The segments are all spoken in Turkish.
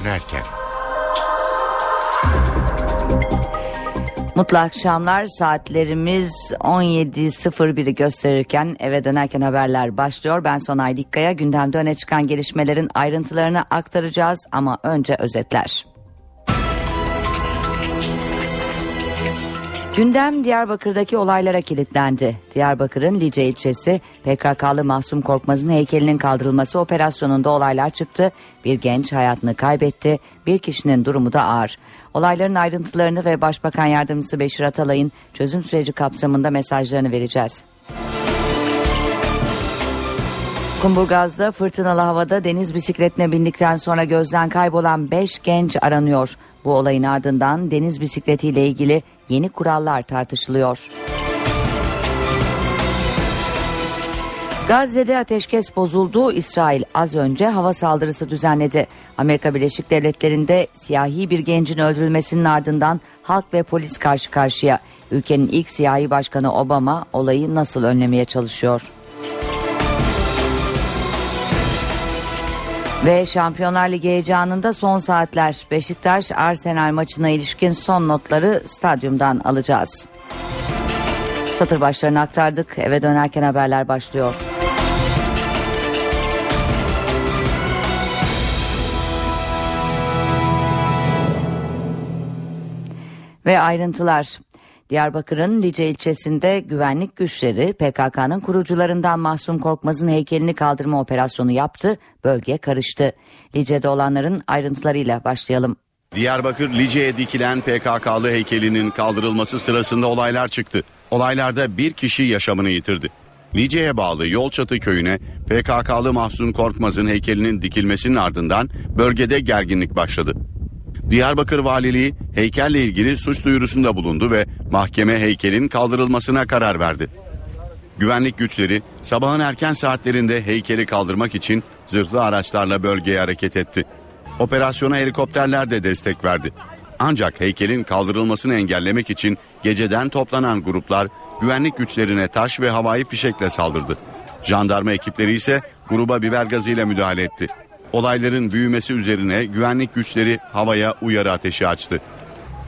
dönerken. Mutlu akşamlar saatlerimiz 17.01'i gösterirken eve dönerken haberler başlıyor. Ben Sonay Dikkaya gündemde öne çıkan gelişmelerin ayrıntılarını aktaracağız ama önce özetler. Gündem Diyarbakır'daki olaylara kilitlendi. Diyarbakır'ın Lice ilçesi PKK'lı Mahsum Korkmaz'ın heykelinin kaldırılması operasyonunda olaylar çıktı. Bir genç hayatını kaybetti. Bir kişinin durumu da ağır. Olayların ayrıntılarını ve Başbakan Yardımcısı Beşir Atalay'ın çözüm süreci kapsamında mesajlarını vereceğiz. Kumburgaz'da fırtınalı havada deniz bisikletine bindikten sonra gözden kaybolan 5 genç aranıyor. Bu olayın ardından deniz bisikletiyle ilgili yeni kurallar tartışılıyor. Gazze'de ateşkes bozuldu. İsrail az önce hava saldırısı düzenledi. Amerika Birleşik Devletleri'nde siyahi bir gencin öldürülmesinin ardından halk ve polis karşı karşıya. Ülkenin ilk siyahi başkanı Obama olayı nasıl önlemeye çalışıyor? Ve Şampiyonlar Ligi heyecanında son saatler Beşiktaş Arsenal maçına ilişkin son notları stadyumdan alacağız. Satır başlarını aktardık. Eve dönerken haberler başlıyor. Ve ayrıntılar. Diyarbakır'ın Lice ilçesinde güvenlik güçleri PKK'nın kurucularından Mahsum Korkmaz'ın heykelini kaldırma operasyonu yaptı. Bölge karıştı. Lice'de olanların ayrıntılarıyla başlayalım. Diyarbakır Lice'ye dikilen PKK'lı heykelinin kaldırılması sırasında olaylar çıktı. Olaylarda bir kişi yaşamını yitirdi. Lice'ye bağlı Yolçatı köyüne PKK'lı Mahsun Korkmaz'ın heykelinin dikilmesinin ardından bölgede gerginlik başladı. Diyarbakır Valiliği heykelle ilgili suç duyurusunda bulundu ve mahkeme heykelin kaldırılmasına karar verdi. Güvenlik güçleri sabahın erken saatlerinde heykeli kaldırmak için zırhlı araçlarla bölgeye hareket etti. Operasyona helikopterler de destek verdi. Ancak heykelin kaldırılmasını engellemek için geceden toplanan gruplar güvenlik güçlerine taş ve havai fişekle saldırdı. Jandarma ekipleri ise gruba biber gazıyla müdahale etti. Olayların büyümesi üzerine güvenlik güçleri havaya uyarı ateşi açtı.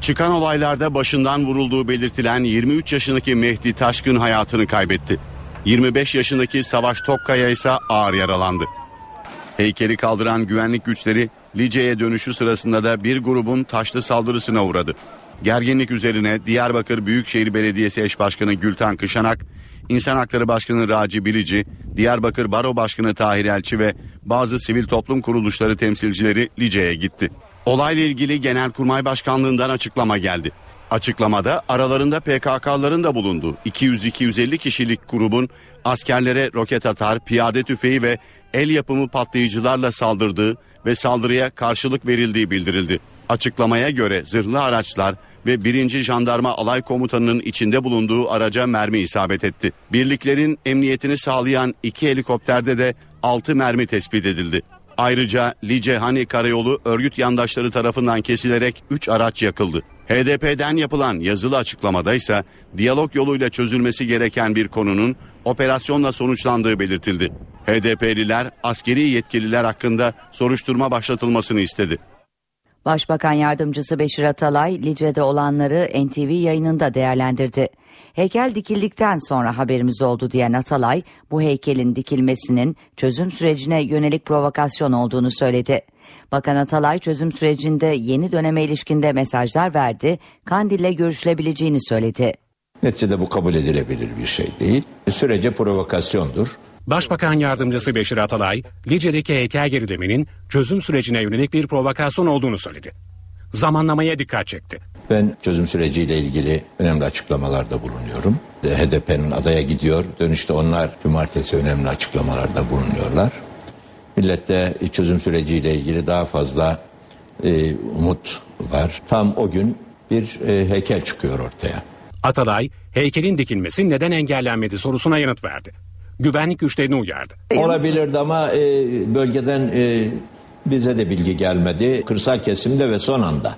Çıkan olaylarda başından vurulduğu belirtilen 23 yaşındaki Mehdi Taşkın hayatını kaybetti. 25 yaşındaki Savaş Tokkaya ise ağır yaralandı. Heykeli kaldıran güvenlik güçleri Lice'ye dönüşü sırasında da bir grubun taşlı saldırısına uğradı. Gerginlik üzerine Diyarbakır Büyükşehir Belediyesi eş başkanı Gülten Kışanak, İnsan Hakları Başkanı Raci Bilici, Diyarbakır Baro Başkanı Tahir Elçi ve bazı sivil toplum kuruluşları temsilcileri Lice'ye gitti. Olayla ilgili Genelkurmay Başkanlığından açıklama geldi. Açıklamada aralarında PKK'ların da bulunduğu 200-250 kişilik grubun askerlere roket atar, piyade tüfeği ve el yapımı patlayıcılarla saldırdığı ve saldırıya karşılık verildiği bildirildi. Açıklamaya göre zırhlı araçlar ve 1. Jandarma Alay Komutanı'nın içinde bulunduğu araca mermi isabet etti. Birliklerin emniyetini sağlayan iki helikopterde de 6 mermi tespit edildi. Ayrıca Lice Hani Karayolu örgüt yandaşları tarafından kesilerek 3 araç yakıldı. HDP'den yapılan yazılı açıklamada ise diyalog yoluyla çözülmesi gereken bir konunun operasyonla sonuçlandığı belirtildi. HDP'liler askeri yetkililer hakkında soruşturma başlatılmasını istedi. Başbakan Yardımcısı Beşir Atalay, Lice'de olanları NTV yayınında değerlendirdi. Heykel dikildikten sonra haberimiz oldu diyen Atalay, bu heykelin dikilmesinin çözüm sürecine yönelik provokasyon olduğunu söyledi. Bakan Atalay çözüm sürecinde yeni döneme ilişkinde mesajlar verdi, Kandil'le görüşülebileceğini söyledi. Neticede bu kabul edilebilir bir şey değil. Sürece provokasyondur. Başbakan Yardımcısı Beşir Atalay, Lice'deki heykel gerileminin çözüm sürecine yönelik bir provokasyon olduğunu söyledi. Zamanlamaya dikkat çekti. Ben çözüm süreciyle ilgili önemli açıklamalarda bulunuyorum. HDP'nin adaya gidiyor. Dönüşte onlar cumartesi önemli açıklamalarda bulunuyorlar. Millette çözüm süreciyle ilgili daha fazla e, umut var. Tam o gün bir e, heykel çıkıyor ortaya. Atalay, heykelin dikilmesi neden engellenmedi sorusuna yanıt verdi. Güvenlik güçlerini uyardı. Olabilirdi ama e, bölgeden e, bize de bilgi gelmedi. Kırsal kesimde ve son anda.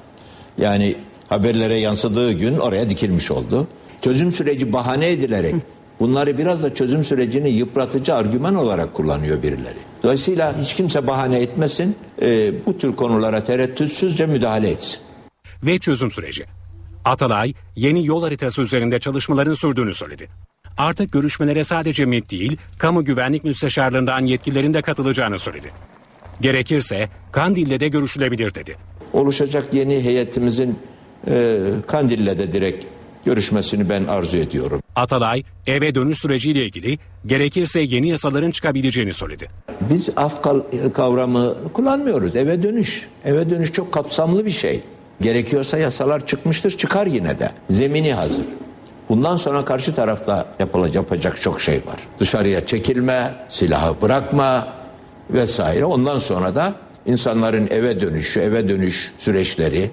Yani haberlere yansıdığı gün oraya dikilmiş oldu. Çözüm süreci bahane edilerek Bunları biraz da çözüm sürecini yıpratıcı argüman olarak kullanıyor birileri. Dolayısıyla hiç kimse bahane etmesin, e, bu tür konulara tereddütsüzce müdahale etsin. Ve çözüm süreci. Atalay yeni yol haritası üzerinde çalışmaların sürdüğünü söyledi. Artık görüşmelere sadece MİT değil, kamu güvenlik müsteşarlığından yetkililerin de katılacağını söyledi. Gerekirse Kandil'le de görüşülebilir dedi. Oluşacak yeni heyetimizin e, Kandil'le de direkt görüşmesini ben arzu ediyorum. Atalay eve dönüş süreciyle ilgili gerekirse yeni yasaların çıkabileceğini söyledi. Biz af kavramı kullanmıyoruz. Eve dönüş. Eve dönüş çok kapsamlı bir şey. Gerekiyorsa yasalar çıkmıştır çıkar yine de. Zemini hazır. Bundan sonra karşı tarafta yapılacak yapacak çok şey var. Dışarıya çekilme, silahı bırakma vesaire. Ondan sonra da insanların eve dönüşü, eve dönüş süreçleri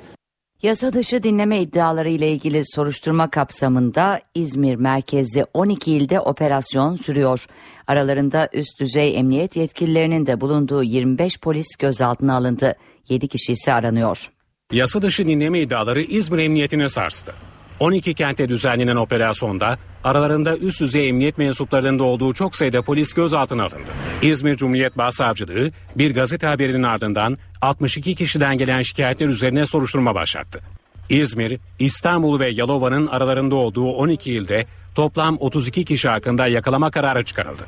Yasa dışı dinleme iddiaları ile ilgili soruşturma kapsamında İzmir merkezli 12 ilde operasyon sürüyor. Aralarında üst düzey emniyet yetkililerinin de bulunduğu 25 polis gözaltına alındı. 7 kişi ise aranıyor. Yasa dışı dinleme iddiaları İzmir Emniyetini sarstı. 12 kente düzenlenen operasyonda aralarında üst düzey emniyet mensuplarının da olduğu çok sayıda polis gözaltına alındı. İzmir Cumhuriyet Başsavcılığı bir gazete haberinin ardından 62 kişiden gelen şikayetler üzerine soruşturma başlattı. İzmir, İstanbul ve Yalova'nın aralarında olduğu 12 ilde toplam 32 kişi hakkında yakalama kararı çıkarıldı.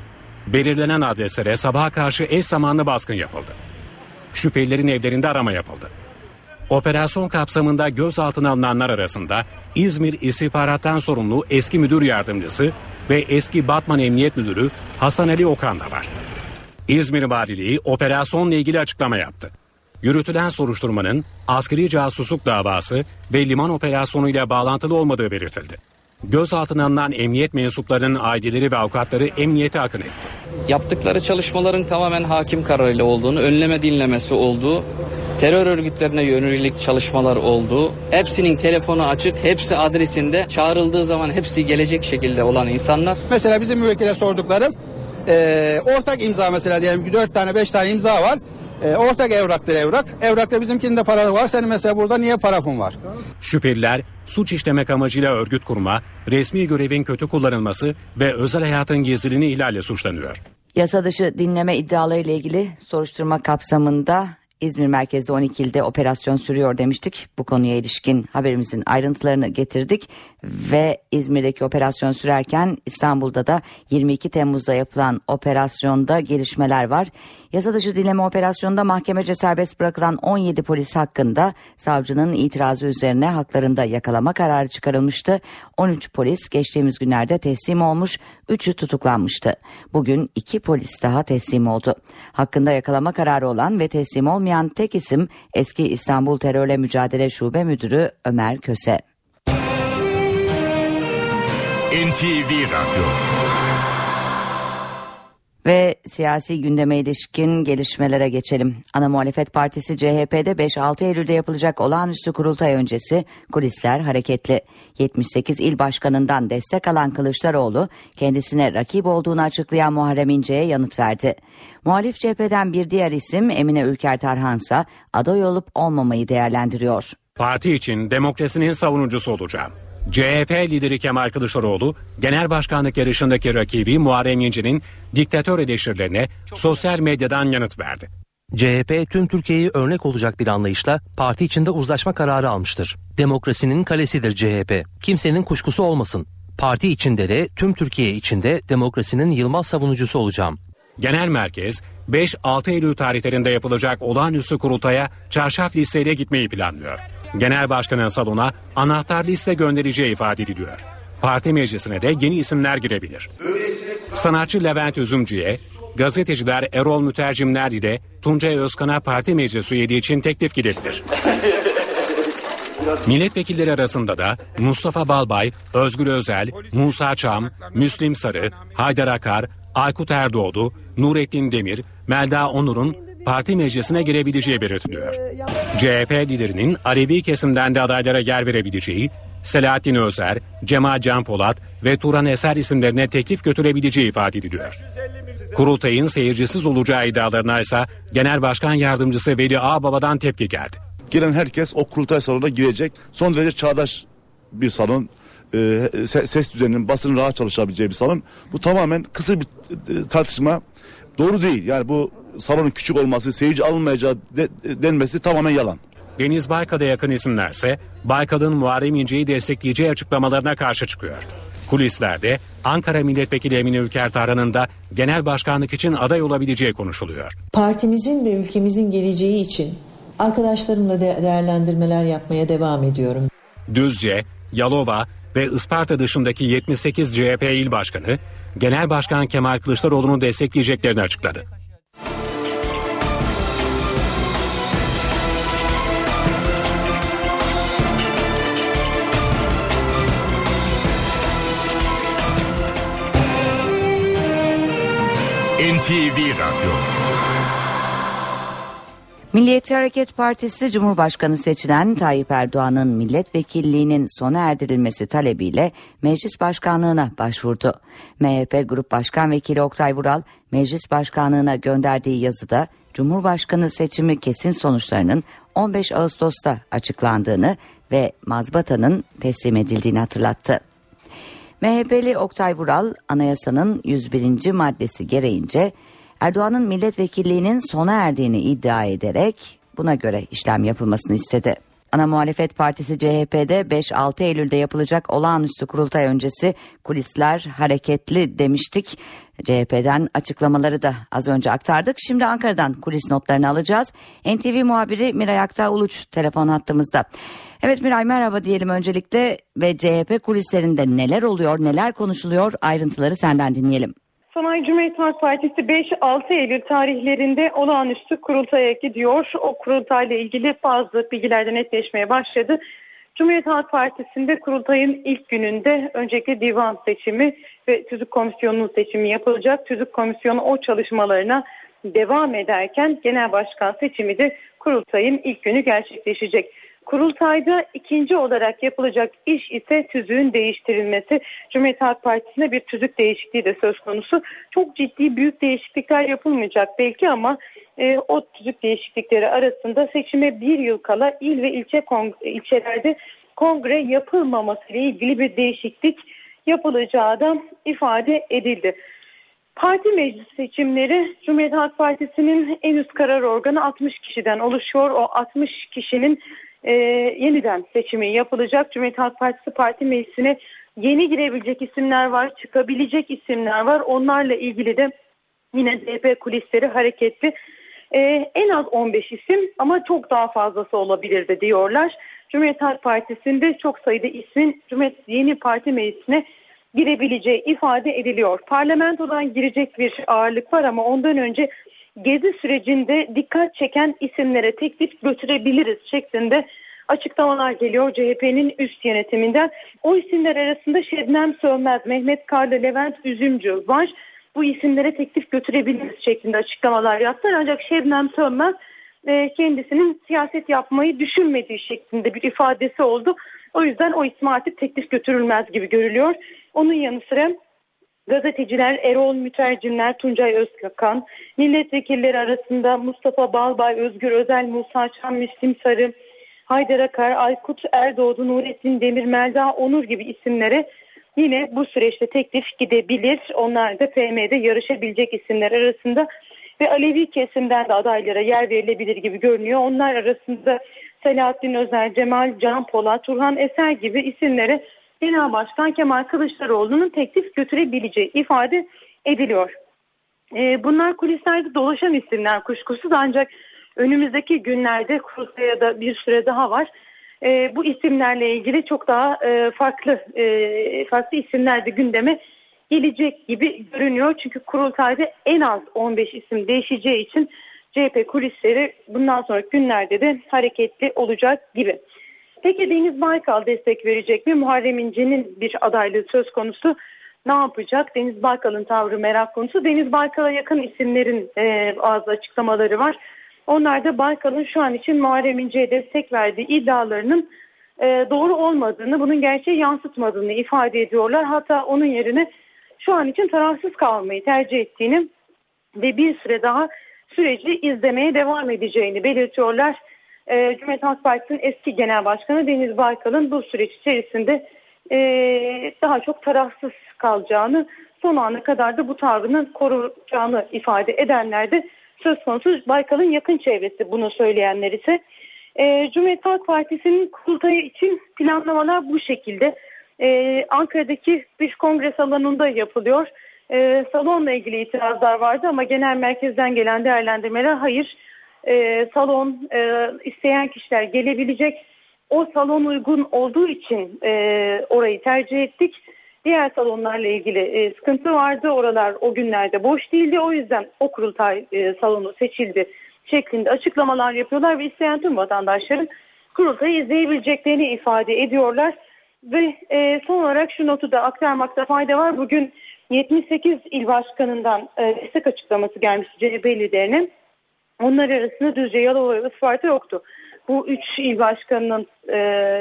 Belirlenen adreslere sabaha karşı eş zamanlı baskın yapıldı. Şüphelilerin evlerinde arama yapıldı. Operasyon kapsamında gözaltına alınanlar arasında İzmir İstihbarattan sorumlu eski müdür yardımcısı ve eski Batman Emniyet Müdürü Hasan Ali Okan da var. İzmir Valiliği operasyonla ilgili açıklama yaptı. Yürütülen soruşturmanın askeri casusluk davası ve liman operasyonuyla bağlantılı olmadığı belirtildi. Gözaltına alınan emniyet mensuplarının aileleri ve avukatları emniyete akın etti. Yaptıkları çalışmaların tamamen hakim kararıyla olduğunu, önleme dinlemesi olduğu terör örgütlerine yönelik çalışmalar oldu. Hepsinin telefonu açık, hepsi adresinde. Çağrıldığı zaman hepsi gelecek şekilde olan insanlar. Mesela bizim müvekkile sorduklarım e, ortak imza mesela diyelim ki 4 tane 5 tane imza var. E, ortak evraktır evrak. Evrakta bizimkinin de paralı var. Senin mesela burada niye parafın var? Şüpheliler suç işlemek amacıyla örgüt kurma, resmi görevin kötü kullanılması ve özel hayatın gizliliğini ihlalle suçlanıyor. Yasa dışı dinleme iddialarıyla ilgili soruşturma kapsamında İzmir merkezde 12 ilde operasyon sürüyor demiştik. Bu konuya ilişkin haberimizin ayrıntılarını getirdik ve İzmir'deki operasyon sürerken İstanbul'da da 22 Temmuz'da yapılan operasyonda gelişmeler var. Yasa dışı dinleme operasyonunda mahkemece serbest bırakılan 17 polis hakkında savcının itirazı üzerine haklarında yakalama kararı çıkarılmıştı. 13 polis geçtiğimiz günlerde teslim olmuş, 3'ü tutuklanmıştı. Bugün 2 polis daha teslim oldu. Hakkında yakalama kararı olan ve teslim olmayan tek isim eski İstanbul Terörle Mücadele Şube Müdürü Ömer Köse. NTV Radyo ve siyasi gündeme ilişkin gelişmelere geçelim. Ana Muhalefet Partisi CHP'de 5-6 Eylül'de yapılacak olağanüstü kurultay öncesi kulisler hareketli. 78 il başkanından destek alan Kılıçdaroğlu kendisine rakip olduğunu açıklayan Muharrem İnce'ye yanıt verdi. Muhalif CHP'den bir diğer isim Emine Ülker Tarhansa aday olup olmamayı değerlendiriyor. Parti için demokrasinin savunucusu olacağım. CHP lideri Kemal Kılıçdaroğlu, genel başkanlık yarışındaki rakibi Muharrem İnce'nin diktatör eleştirilerine sosyal medyadan yanıt verdi. CHP tüm Türkiye'yi örnek olacak bir anlayışla parti içinde uzlaşma kararı almıştır. Demokrasinin kalesidir CHP. Kimsenin kuşkusu olmasın. Parti içinde de tüm Türkiye içinde demokrasinin yılmaz savunucusu olacağım. Genel merkez 5-6 Eylül tarihlerinde yapılacak olağanüstü kurultaya çarşaf listeyle gitmeyi planlıyor. Genel başkanın salona anahtar liste göndereceği ifade ediliyor. Parti meclisine de yeni isimler girebilir. Sanatçı Levent Üzümcü'ye, gazeteciler Erol Mütercimler ile Tuncay Özkan'a parti meclis üyeliği için teklif gidebilir. Milletvekilleri arasında da Mustafa Balbay, Özgür Özel, Musa Çam, Müslim Sarı, Haydar Akar, Aykut Erdoğdu, Nurettin Demir, Melda Onur'un parti meclisine girebileceği belirtiliyor. CHP liderinin Alevi kesimden de adaylara yer verebileceği, Selahattin Özer, Cemal Can Polat ve Turan Eser isimlerine teklif götürebileceği ifade ediliyor. Kurultayın seyircisiz olacağı iddialarına ise Genel Başkan Yardımcısı Veli Ağbaba'dan tepki geldi. Giren herkes o kurultay salonuna girecek. Son derece çağdaş bir salon. e, ses düzeninin basının rahat çalışabileceği bir salon. Bu tamamen kısır bir e, tartışma. Doğru değil. Yani bu salonun küçük olması, seyirci alınmayacağı de, denmesi tamamen yalan. Deniz Baykal'a yakın isimlerse Baykal'ın Muharrem İnce'yi destekleyeceği açıklamalarına karşı çıkıyor. Kulislerde Ankara Milletvekili Emine Ülker Tarhan'ın da genel başkanlık için aday olabileceği konuşuluyor. Partimizin ve ülkemizin geleceği için arkadaşlarımla de değerlendirmeler yapmaya devam ediyorum. Düzce, Yalova ve Isparta dışındaki 78 CHP il başkanı Genel Başkan Kemal Kılıçdaroğlu'nu destekleyeceklerini açıkladı. NTV Radyo Milliyetçi Hareket Partisi Cumhurbaşkanı seçilen Tayyip Erdoğan'ın milletvekilliğinin sona erdirilmesi talebiyle meclis başkanlığına başvurdu. MHP Grup Başkan Vekili Oktay Vural meclis başkanlığına gönderdiği yazıda Cumhurbaşkanı seçimi kesin sonuçlarının 15 Ağustos'ta açıklandığını ve mazbatanın teslim edildiğini hatırlattı. MHP'li Oktay Vural anayasanın 101. maddesi gereğince Erdoğan'ın milletvekilliğinin sona erdiğini iddia ederek buna göre işlem yapılmasını istedi. Ana muhalefet partisi CHP'de 5-6 Eylül'de yapılacak olağanüstü kurultay öncesi kulisler hareketli demiştik. CHP'den açıklamaları da az önce aktardık. Şimdi Ankara'dan kulis notlarını alacağız. NTV muhabiri Miray Aktağ Uluç telefon hattımızda. Evet Miray merhaba diyelim öncelikle ve CHP kulislerinde neler oluyor, neler konuşuluyor ayrıntıları senden dinleyelim. Sanayi Cumhuriyet Halk Partisi 5-6 Eylül tarihlerinde olağanüstü kurultaya gidiyor. O kurultayla ilgili bazı bilgiler de netleşmeye başladı. Cumhuriyet Halk Partisi'nde kurultayın ilk gününde öncelikle divan seçimi ve tüzük komisyonunun seçimi yapılacak. Tüzük komisyonu o çalışmalarına devam ederken genel başkan seçimi de kurultayın ilk günü gerçekleşecek. Kurultayda ikinci olarak yapılacak iş ise tüzüğün değiştirilmesi. Cumhuriyet Halk Partisi'nde bir tüzük değişikliği de söz konusu. Çok ciddi büyük değişiklikler yapılmayacak belki ama e, o tüzük değişiklikleri arasında seçime bir yıl kala il ve ilçe ilçelerde kongre yapılmaması ile ilgili bir değişiklik yapılacağı da ifade edildi. Parti meclis seçimleri Cumhuriyet Halk Partisi'nin en üst karar organı 60 kişiden oluşuyor. O 60 kişinin e, yeniden seçimi yapılacak. Cumhuriyet Halk Partisi Parti Meclisi'ne yeni girebilecek isimler var, çıkabilecek isimler var. Onlarla ilgili de yine CHP kulisleri hareketli. Ee, en az 15 isim ama çok daha fazlası olabilirdi diyorlar. Cumhuriyet Halk Partisi'nde çok sayıda ismin Cumhuriyet yeni parti meclisine girebileceği ifade ediliyor. Parlamentodan girecek bir ağırlık var ama ondan önce gezi sürecinde dikkat çeken isimlere teklif götürebiliriz şeklinde açıklamalar geliyor CHP'nin üst yönetiminden. O isimler arasında Şebnem Sönmez, Mehmet Karlı, Levent Üzümcü var. Bu isimlere teklif götürebiliriz şeklinde açıklamalar yaptılar. Ancak Şebnem Sönmez e, kendisinin siyaset yapmayı düşünmediği şeklinde bir ifadesi oldu. O yüzden o ismi artık teklif götürülmez gibi görülüyor. Onun yanı sıra Gazeteciler Erol Mütercimler, Tuncay Özkakan, milletvekilleri arasında Mustafa Balbay, Özgür Özel, Musa Çam, Müslim Sarı, Haydar Akar, Aykut Erdoğdu, Nurettin Demir, Melda Onur gibi isimlere yine bu süreçte teklif gidebilir. Onlar da FM'de yarışabilecek isimler arasında ve Alevi kesimden de adaylara yer verilebilir gibi görünüyor. Onlar arasında Selahattin Özer, Cemal Can Polat, Turhan Eser gibi isimlere Genel Başkan Kemal Kılıçdaroğlu'nun teklif götürebileceği ifade ediliyor. E, bunlar kulislerde dolaşan isimler kuşkusuz ancak önümüzdeki günlerde kurultaya da bir süre daha var. E, bu isimlerle ilgili çok daha e, farklı e, farklı isimler de gündeme gelecek gibi görünüyor. Çünkü kurultayda en az 15 isim değişeceği için CHP kulisleri bundan sonraki günlerde de hareketli olacak gibi. Peki Deniz Baykal destek verecek mi? Muharrem İnce'nin bir adaylığı söz konusu. Ne yapacak? Deniz Baykal'ın tavrı merak konusu. Deniz Baykal'a yakın isimlerin e, bazı açıklamaları var. Onlar da Baykal'ın şu an için Muharrem İnce'ye destek verdiği iddialarının e, doğru olmadığını, bunun gerçeği yansıtmadığını ifade ediyorlar. Hatta onun yerine şu an için tarafsız kalmayı tercih ettiğini ve bir süre daha süreci izlemeye devam edeceğini belirtiyorlar e, Cumhuriyet Halk Partisi'nin eski genel başkanı Deniz Baykal'ın bu süreç içerisinde e, daha çok tarafsız kalacağını son ana kadar da bu tavrını koruyacağını ifade edenler de söz konusu Baykal'ın yakın çevresi bunu söyleyenler ise. E, Cumhuriyet Halk Partisi'nin kurultayı için planlamalar bu şekilde. E, Ankara'daki bir kongre salonunda yapılıyor. E, salonla ilgili itirazlar vardı ama genel merkezden gelen değerlendirmeler hayır. E, salon e, isteyen kişiler gelebilecek. O salon uygun olduğu için e, orayı tercih ettik. Diğer salonlarla ilgili e, sıkıntı vardı. Oralar o günlerde boş değildi. O yüzden o kurultay e, salonu seçildi şeklinde açıklamalar yapıyorlar ve isteyen tüm vatandaşların kurultayı izleyebileceklerini ifade ediyorlar. Ve e, son olarak şu notu da aktarmakta fayda var. Bugün 78 il başkanından e, destek açıklaması gelmiş CHP liderine. Onlar arasında Düzce, Yalova ve Isparta yoktu. Bu üç il başkanının e,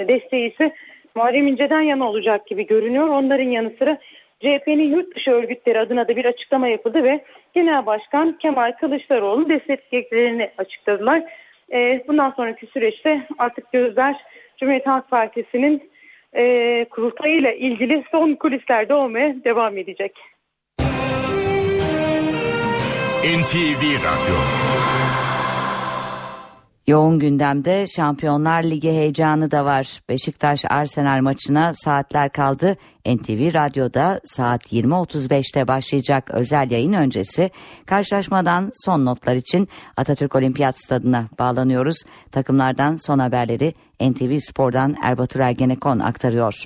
desteği ise Muharrem İnce'den yana olacak gibi görünüyor. Onların yanı sıra CHP'nin yurt dışı örgütleri adına da bir açıklama yapıldı ve Genel Başkan Kemal Kılıçdaroğlu desteklediklerini açıkladılar. E, bundan sonraki süreçte artık gözler Cumhuriyet Halk Partisi'nin e, kurultayıyla ilgili son kulislerde olmaya devam edecek. NTV Radyo Yoğun gündemde Şampiyonlar Ligi heyecanı da var. Beşiktaş Arsenal maçına saatler kaldı. NTV Radyo'da saat 20.35'te başlayacak özel yayın öncesi karşılaşmadan son notlar için Atatürk Olimpiyat Stadı'na bağlanıyoruz. Takımlardan son haberleri NTV Spor'dan Erbatur Ergenekon aktarıyor.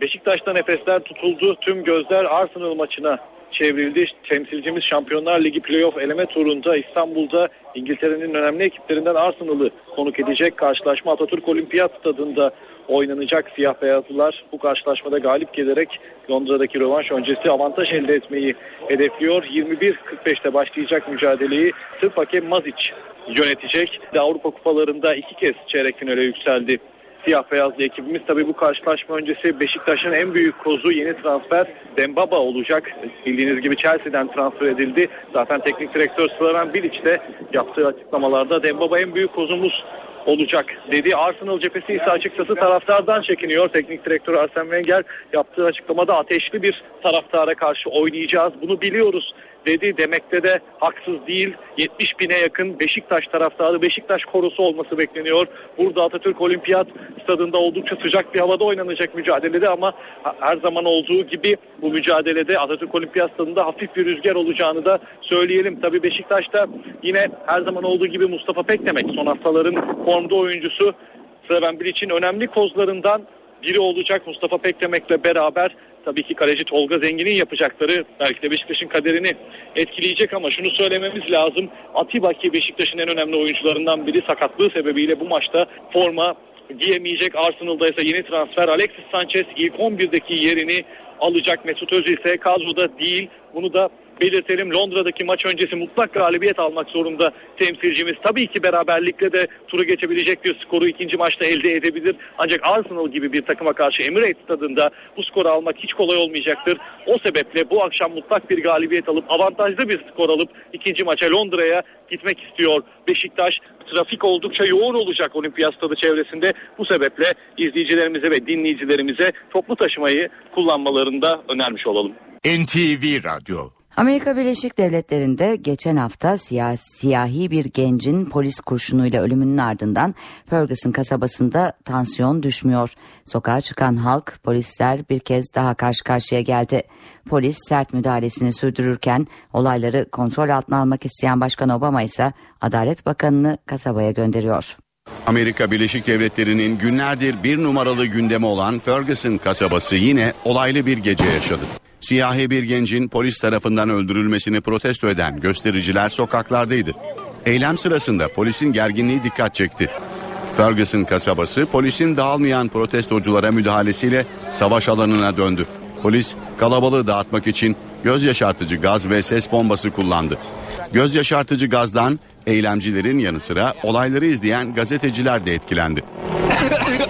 Beşiktaş'ta nefesler tutuldu. Tüm gözler Arsenal maçına çevrildi. Temsilcimiz Şampiyonlar Ligi playoff eleme turunda İstanbul'da İngiltere'nin önemli ekiplerinden Arsenal'ı konuk edecek. Karşılaşma Atatürk Olimpiyat Stadında oynanacak siyah beyazlılar. Bu karşılaşmada galip gelerek Londra'daki rövanş öncesi avantaj elde etmeyi hedefliyor. 21.45'te başlayacak mücadeleyi Sırp hakem Mazic yönetecek. Avrupa kupalarında iki kez çeyrek finale yükseldi siyah beyazlı ekibimiz. Tabii bu karşılaşma öncesi Beşiktaş'ın en büyük kozu yeni transfer Dembaba olacak. Bildiğiniz gibi Chelsea'den transfer edildi. Zaten teknik direktör Slaven Bilic de yaptığı açıklamalarda Dembaba en büyük kozumuz olacak dedi. Arsenal cephesi ise açıkçası taraftardan çekiniyor. Teknik direktör Arsene Wenger yaptığı açıklamada ateşli bir taraftara karşı oynayacağız. Bunu biliyoruz dedi demekte de haksız değil. 70 bine yakın Beşiktaş taraftarı, Beşiktaş korosu olması bekleniyor. Burada Atatürk Olimpiyat stadında oldukça sıcak bir havada oynanacak mücadelede ama her zaman olduğu gibi bu mücadelede Atatürk Olimpiyat stadında hafif bir rüzgar olacağını da söyleyelim. Tabii Beşiktaş'ta yine her zaman olduğu gibi Mustafa Pekdemek son haftaların formda oyuncusu. Slaven Bilic'in önemli kozlarından biri olacak Mustafa Pekdemek'le beraber tabii ki kaleci Tolga Zengin'in yapacakları belki de Beşiktaş'ın kaderini etkileyecek ama şunu söylememiz lazım. Atiba ki Beşiktaş'ın en önemli oyuncularından biri sakatlığı sebebiyle bu maçta forma giyemeyecek. Arsenal'da ise yeni transfer Alexis Sanchez ilk 11'deki yerini alacak. Mesut Özil ise kadroda değil. Bunu da belirtelim. Londra'daki maç öncesi mutlak galibiyet almak zorunda temsilcimiz. Tabii ki beraberlikle de turu geçebilecek bir skoru ikinci maçta elde edebilir. Ancak Arsenal gibi bir takıma karşı Emirates stadında bu skoru almak hiç kolay olmayacaktır. O sebeple bu akşam mutlak bir galibiyet alıp avantajlı bir skor alıp ikinci maça Londra'ya gitmek istiyor. Beşiktaş trafik oldukça yoğun olacak olimpiyat stadı çevresinde. Bu sebeple izleyicilerimize ve dinleyicilerimize toplu taşımayı kullanmalarında önermiş olalım. NTV Radyo Amerika Birleşik Devletleri'nde geçen hafta siyah, siyahi bir gencin polis kurşunuyla ölümünün ardından Ferguson kasabasında tansiyon düşmüyor. Sokağa çıkan halk polisler bir kez daha karşı karşıya geldi. Polis sert müdahalesini sürdürürken olayları kontrol altına almak isteyen Başkan Obama ise Adalet Bakanı'nı kasabaya gönderiyor. Amerika Birleşik Devletleri'nin günlerdir bir numaralı gündemi olan Ferguson kasabası yine olaylı bir gece yaşadı. Siyahi bir gencin polis tarafından öldürülmesini protesto eden göstericiler sokaklardaydı. Eylem sırasında polisin gerginliği dikkat çekti. Ferguson kasabası polisin dağılmayan protestoculara müdahalesiyle savaş alanına döndü. Polis kalabalığı dağıtmak için göz yaşartıcı gaz ve ses bombası kullandı. Göz yaşartıcı gazdan eylemcilerin yanı sıra olayları izleyen gazeteciler de etkilendi.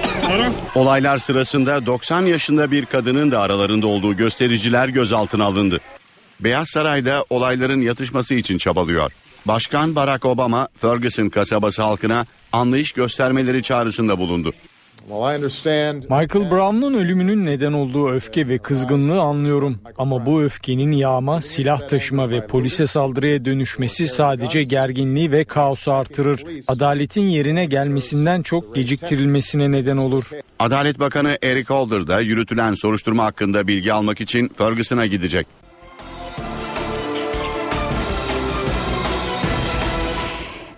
Olaylar sırasında 90 yaşında bir kadının da aralarında olduğu göstericiler gözaltına alındı. Beyaz Saray'da olayların yatışması için çabalıyor. Başkan Barack Obama Ferguson kasabası halkına anlayış göstermeleri çağrısında bulundu. Michael Brown'un ölümünün neden olduğu öfke ve kızgınlığı anlıyorum. Ama bu öfkenin yağma, silah taşıma ve polise saldırıya dönüşmesi sadece gerginliği ve kaosu artırır. Adaletin yerine gelmesinden çok geciktirilmesine neden olur. Adalet Bakanı Eric Holder da yürütülen soruşturma hakkında bilgi almak için Ferguson'a gidecek.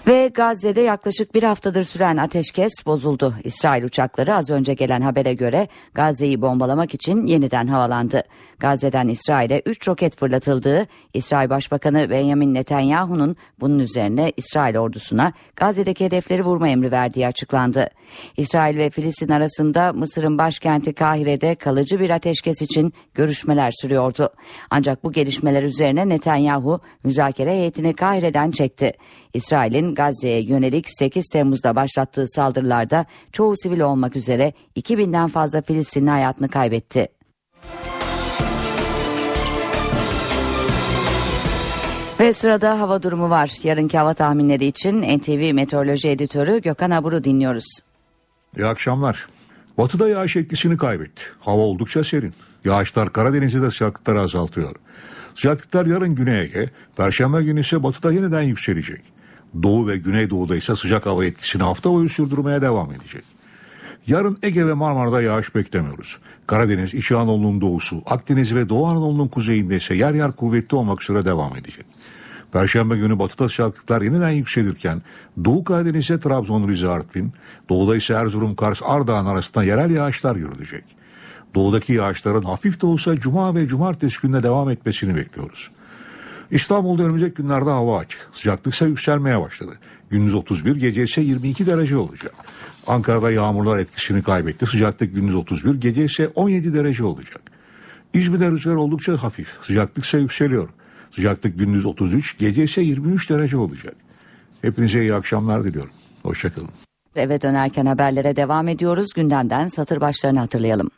Ve Gazze'de yaklaşık bir haftadır süren ateşkes bozuldu. İsrail uçakları az önce gelen habere göre Gazze'yi bombalamak için yeniden havalandı. Gazze'den İsrail'e 3 roket fırlatıldığı, İsrail Başbakanı Benjamin Netanyahu'nun bunun üzerine İsrail ordusuna Gazze'deki hedefleri vurma emri verdiği açıklandı. İsrail ve Filistin arasında Mısır'ın başkenti Kahire'de kalıcı bir ateşkes için görüşmeler sürüyordu. Ancak bu gelişmeler üzerine Netanyahu müzakere heyetini Kahire'den çekti. İsrail'in Gazze'ye yönelik 8 Temmuz'da başlattığı saldırılarda çoğu sivil olmak üzere 2000'den fazla Filistinli hayatını kaybetti. Ve sırada hava durumu var. Yarınki hava tahminleri için NTV Meteoroloji Editörü Gökhan Abur'u dinliyoruz. İyi akşamlar. Batıda yağış etkisini kaybetti. Hava oldukça serin. Yağışlar Karadeniz'de de sıcaklıkları azaltıyor. Sıcaklıklar yarın Güney Ege, Perşembe günü ise batıda yeniden yükselecek. Doğu ve Güneydoğu'da ise sıcak hava etkisini hafta boyu sürdürmeye devam edecek. Yarın Ege ve Marmara'da yağış beklemiyoruz. Karadeniz, İç Anadolu'nun doğusu, Akdeniz ve Doğu Anadolu'nun kuzeyinde ise yer yer kuvvetli olmak üzere devam edecek. Perşembe günü batıda sıcaklıklar yeniden yükselirken Doğu Karadeniz'e Trabzon, Rize, Artvin, Doğuda ise Erzurum, Kars, Ardahan arasında yerel yağışlar görülecek. Doğudaki yağışların hafif de olsa Cuma ve Cumartesi gününe devam etmesini bekliyoruz. İstanbul'da önümüzdeki günlerde hava açık. Sıcaklık ise yükselmeye başladı. Gündüz 31, gece ise 22 derece olacak. Ankara'da yağmurlar etkisini kaybetti. Sıcaklık gündüz 31, gece ise 17 derece olacak. İzmir'de rüzgar oldukça hafif. Sıcaklık ise yükseliyor. Sıcaklık gündüz 33, gece ise 23 derece olacak. Hepinize iyi akşamlar diliyorum. Hoşçakalın. Eve dönerken haberlere devam ediyoruz. Gündemden satır başlarını hatırlayalım.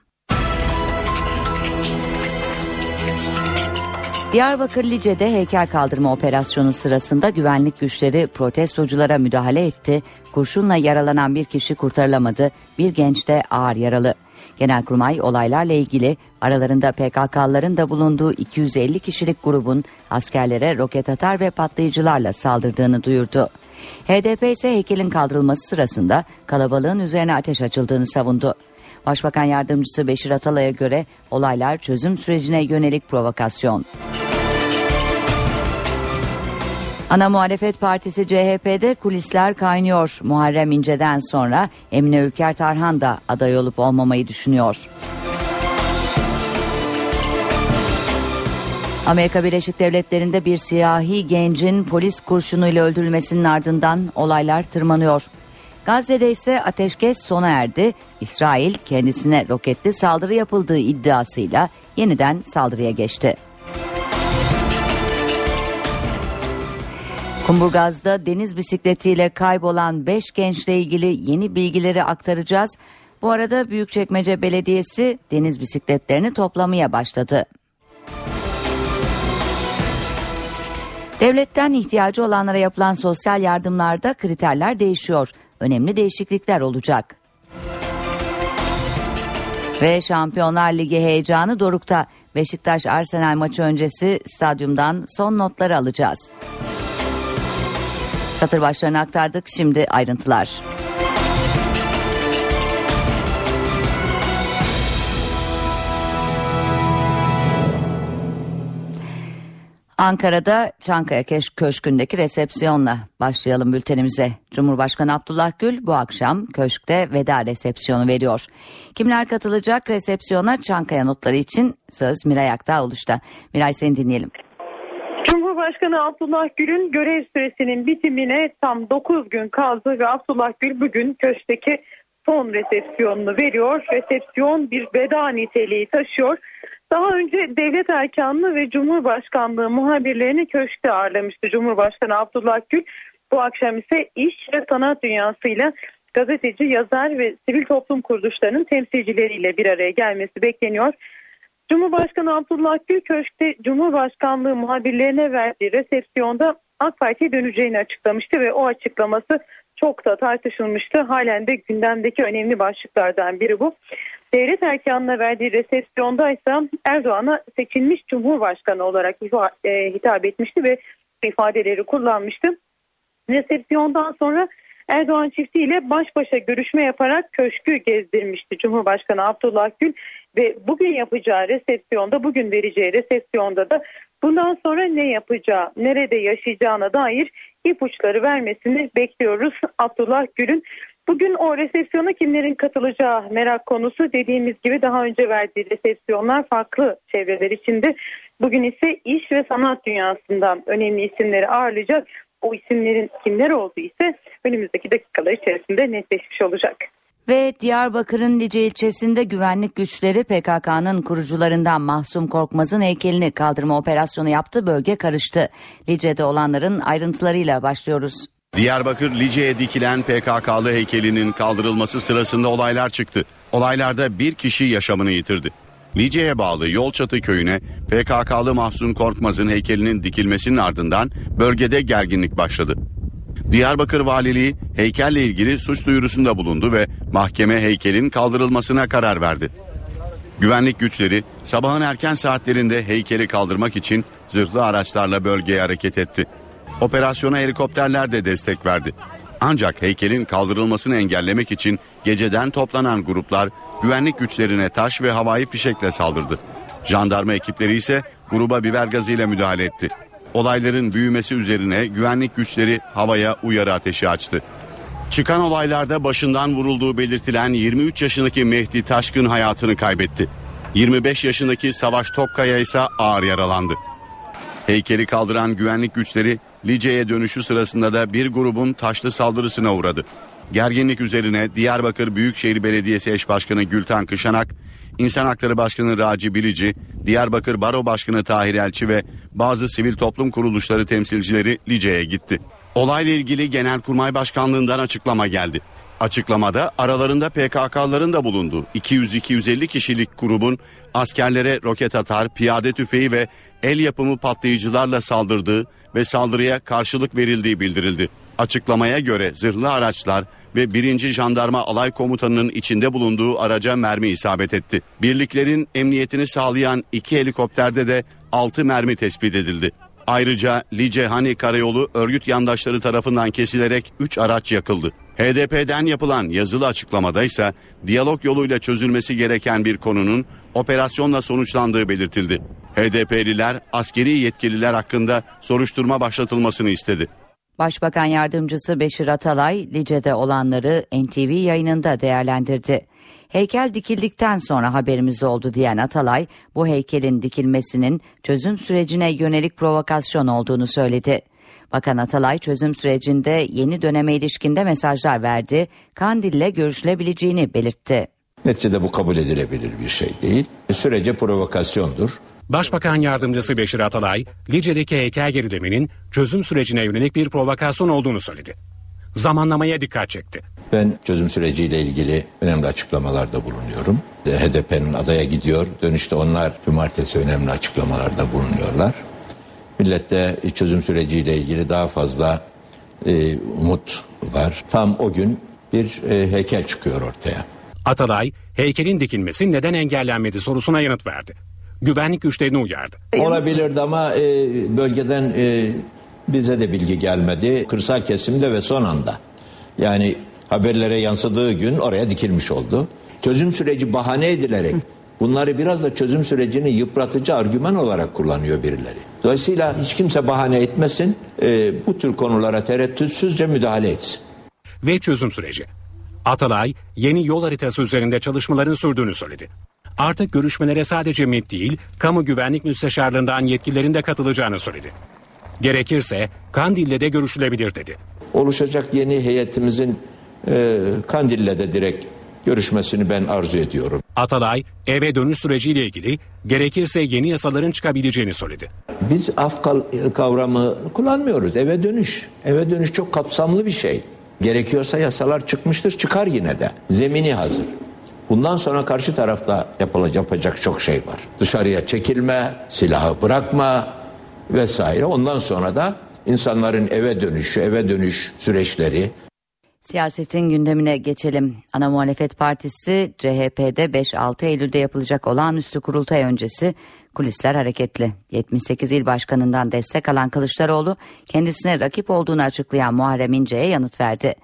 Diyarbakır Lice'de heykel kaldırma operasyonu sırasında güvenlik güçleri protestoculara müdahale etti. Kurşunla yaralanan bir kişi kurtarılamadı. Bir genç de ağır yaralı. Genelkurmay olaylarla ilgili aralarında PKK'ların da bulunduğu 250 kişilik grubun askerlere roket atar ve patlayıcılarla saldırdığını duyurdu. HDP ise heykelin kaldırılması sırasında kalabalığın üzerine ateş açıldığını savundu. Başbakan Yardımcısı Beşir Atalay'a göre olaylar çözüm sürecine yönelik provokasyon. Ana Muhalefet Partisi CHP'de kulisler kaynıyor. Muharrem İnce'den sonra Emine Ülker Tarhan da aday olup olmamayı düşünüyor. Amerika Birleşik Devletleri'nde bir siyahi gencin polis kurşunuyla öldürülmesinin ardından olaylar tırmanıyor. Gazze'de ise ateşkes sona erdi. İsrail kendisine roketli saldırı yapıldığı iddiasıyla yeniden saldırıya geçti. Kumburgaz'da deniz bisikletiyle kaybolan 5 gençle ilgili yeni bilgileri aktaracağız. Bu arada Büyükçekmece Belediyesi deniz bisikletlerini toplamaya başladı. Devletten ihtiyacı olanlara yapılan sosyal yardımlarda kriterler değişiyor. Önemli değişiklikler olacak. Ve Şampiyonlar Ligi heyecanı dorukta. Beşiktaş Arsenal maçı öncesi stadyumdan son notları alacağız. Satır başlarını aktardık. Şimdi ayrıntılar. Ankara'da Çankaya Köşkü'ndeki resepsiyonla başlayalım bültenimize. Cumhurbaşkanı Abdullah Gül bu akşam köşkte veda resepsiyonu veriyor. Kimler katılacak resepsiyona Çankaya notları için söz Miray Aktağ oluşta. Miray seni dinleyelim. Cumhurbaşkanı Abdullah Gül'ün görev süresinin bitimine tam 9 gün kaldı ve Abdullah Gül bugün köşkteki son resepsiyonunu veriyor. Resepsiyon bir veda niteliği taşıyor. Daha önce devlet erkanlığı ve Cumhurbaşkanlığı muhabirlerini köşkte ağırlamıştı Cumhurbaşkanı Abdullah Gül. Bu akşam ise iş ve sanat dünyasıyla gazeteci, yazar ve sivil toplum kuruluşlarının temsilcileriyle bir araya gelmesi bekleniyor. Cumhurbaşkanı Abdullah Gül köşkte Cumhurbaşkanlığı muhabirlerine verdiği resepsiyonda AK Parti'ye döneceğini açıklamıştı ve o açıklaması çok da tartışılmıştı. Halen de gündemdeki önemli başlıklardan biri bu. Devlet erkanına verdiği resepsiyonda ise Erdoğan'a seçilmiş Cumhurbaşkanı olarak e, hitap etmişti ve ifadeleri kullanmıştı. Resepsiyondan sonra Erdoğan çiftiyle baş başa görüşme yaparak köşkü gezdirmişti Cumhurbaşkanı Abdullah Gül ve bugün yapacağı resepsiyonda bugün vereceği resepsiyonda da bundan sonra ne yapacağı, nerede yaşayacağına dair ipuçları vermesini bekliyoruz Abdullah Gül'ün. Bugün o resepsiyona kimlerin katılacağı merak konusu dediğimiz gibi daha önce verdiği resepsiyonlar farklı çevreler içinde. Bugün ise iş ve sanat dünyasından önemli isimleri ağırlayacak. O isimlerin kimler olduğu ise önümüzdeki dakikalar içerisinde netleşmiş olacak. Ve Diyarbakır'ın Lice ilçesinde güvenlik güçleri PKK'nın kurucularından Mahsum Korkmaz'ın heykelini kaldırma operasyonu yaptı bölge karıştı. Lice'de olanların ayrıntılarıyla başlıyoruz. Diyarbakır Lice'ye dikilen PKK'lı heykelinin kaldırılması sırasında olaylar çıktı. Olaylarda bir kişi yaşamını yitirdi. Lice'ye bağlı Yolçatı köyüne PKK'lı Mahsun Korkmaz'ın heykelinin dikilmesinin ardından bölgede gerginlik başladı. Diyarbakır Valiliği heykelle ilgili suç duyurusunda bulundu ve mahkeme heykelin kaldırılmasına karar verdi. Güvenlik güçleri sabahın erken saatlerinde heykeli kaldırmak için zırhlı araçlarla bölgeye hareket etti. Operasyona helikopterler de destek verdi. Ancak heykelin kaldırılmasını engellemek için geceden toplanan gruplar güvenlik güçlerine taş ve havai fişekle saldırdı. Jandarma ekipleri ise gruba biber gazıyla müdahale etti. Olayların büyümesi üzerine güvenlik güçleri havaya uyarı ateşi açtı. Çıkan olaylarda başından vurulduğu belirtilen 23 yaşındaki Mehdi Taşkın hayatını kaybetti. 25 yaşındaki Savaş Tokkaya ise ağır yaralandı. Heykeli kaldıran güvenlik güçleri Lice'ye dönüşü sırasında da bir grubun taşlı saldırısına uğradı. Gerginlik üzerine Diyarbakır Büyükşehir Belediyesi Eş Başkanı Gülten Kışanak, İnsan Hakları Başkanı Raci Bilici, Diyarbakır Baro Başkanı Tahir Elçi ve bazı sivil toplum kuruluşları temsilcileri Lice'ye gitti. Olayla ilgili Genelkurmay Başkanlığından açıklama geldi. Açıklamada aralarında PKK'ların da bulunduğu 200-250 kişilik grubun askerlere roket atar, piyade tüfeği ve el yapımı patlayıcılarla saldırdığı ve saldırıya karşılık verildiği bildirildi. Açıklamaya göre zırhlı araçlar ve 1. Jandarma Alay Komutanı'nın içinde bulunduğu araca mermi isabet etti. Birliklerin emniyetini sağlayan iki helikopterde de 6 mermi tespit edildi. Ayrıca Lice Hani Karayolu örgüt yandaşları tarafından kesilerek 3 araç yakıldı. HDP'den yapılan yazılı açıklamada ise diyalog yoluyla çözülmesi gereken bir konunun operasyonla sonuçlandığı belirtildi. HDP'liler askeri yetkililer hakkında soruşturma başlatılmasını istedi. Başbakan Yardımcısı Beşir Atalay, Lice'de olanları NTV yayınında değerlendirdi. Heykel dikildikten sonra haberimiz oldu diyen Atalay, bu heykelin dikilmesinin çözüm sürecine yönelik provokasyon olduğunu söyledi. Bakan Atalay çözüm sürecinde yeni döneme ilişkinde mesajlar verdi, Kandil'le görüşülebileceğini belirtti. Neticede bu kabul edilebilir bir şey değil. Sürece provokasyondur. Başbakan Yardımcısı Beşir Atalay, Lice'deki heykel gerileminin çözüm sürecine yönelik bir provokasyon olduğunu söyledi. Zamanlamaya dikkat çekti. Ben çözüm süreciyle ilgili önemli açıklamalarda bulunuyorum. HDP'nin adaya gidiyor. Dönüşte onlar cumartesi önemli açıklamalarda bulunuyorlar. Millette çözüm süreciyle ilgili daha fazla e, umut var. Tam o gün bir e, heykel çıkıyor ortaya. Atalay, heykelin dikilmesi neden engellenmedi sorusuna yanıt verdi. Güvenlik güçlerini uyardı. Olabilirdi ama e, bölgeden e, bize de bilgi gelmedi. Kırsal kesimde ve son anda. Yani haberlere yansıdığı gün oraya dikilmiş oldu. Çözüm süreci bahane edilerek bunları biraz da çözüm sürecini yıpratıcı argüman olarak kullanıyor birileri. Dolayısıyla hiç kimse bahane etmesin. E, bu tür konulara tereddütsüzce müdahale etsin. Ve çözüm süreci. Atalay yeni yol haritası üzerinde çalışmaların sürdüğünü söyledi. Artık görüşmelere sadece MİT değil, kamu güvenlik müsteşarlığından yetkililerin de katılacağını söyledi. Gerekirse Kandil'le de görüşülebilir dedi. Oluşacak yeni heyetimizin e, Kandil'le de direkt görüşmesini ben arzu ediyorum. Atalay eve dönüş süreciyle ilgili gerekirse yeni yasaların çıkabileceğini söyledi. Biz af kavramı kullanmıyoruz. Eve dönüş. Eve dönüş çok kapsamlı bir şey. Gerekiyorsa yasalar çıkmıştır çıkar yine de. Zemini hazır. Bundan sonra karşı tarafta yapılacak, yapacak çok şey var. Dışarıya çekilme, silahı bırakma vesaire. Ondan sonra da insanların eve dönüşü, eve dönüş süreçleri. Siyasetin gündemine geçelim. Ana Muhalefet Partisi CHP'de 5-6 Eylül'de yapılacak olağanüstü kurultay öncesi kulisler hareketli. 78 il başkanından destek alan Kılıçdaroğlu kendisine rakip olduğunu açıklayan Muharrem İnce'ye yanıt verdi.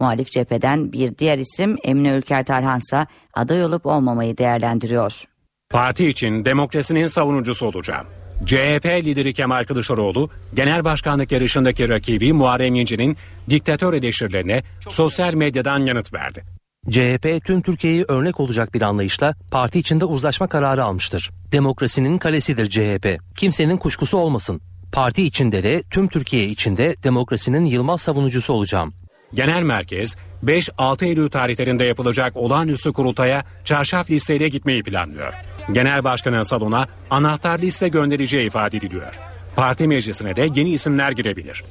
Muhalif cepheden bir diğer isim Emine Ülker Tarhansa aday olup olmamayı değerlendiriyor. Parti için demokrasinin savunucusu olacağım. CHP lideri Kemal Kılıçdaroğlu, genel başkanlık yarışındaki rakibi Muharrem İnce'nin diktatör eleştirilerine sosyal medyadan yanıt verdi. CHP tüm Türkiye'yi örnek olacak bir anlayışla parti içinde uzlaşma kararı almıştır. Demokrasinin kalesidir CHP. Kimsenin kuşkusu olmasın. Parti içinde de tüm Türkiye içinde demokrasinin yılmaz savunucusu olacağım. Genel merkez 5-6 Eylül tarihlerinde yapılacak olağanüstü kurultaya çarşaf listeyle gitmeyi planlıyor. Genel başkanın salona anahtar liste göndereceği ifade ediliyor. Parti meclisine de yeni isimler girebilir.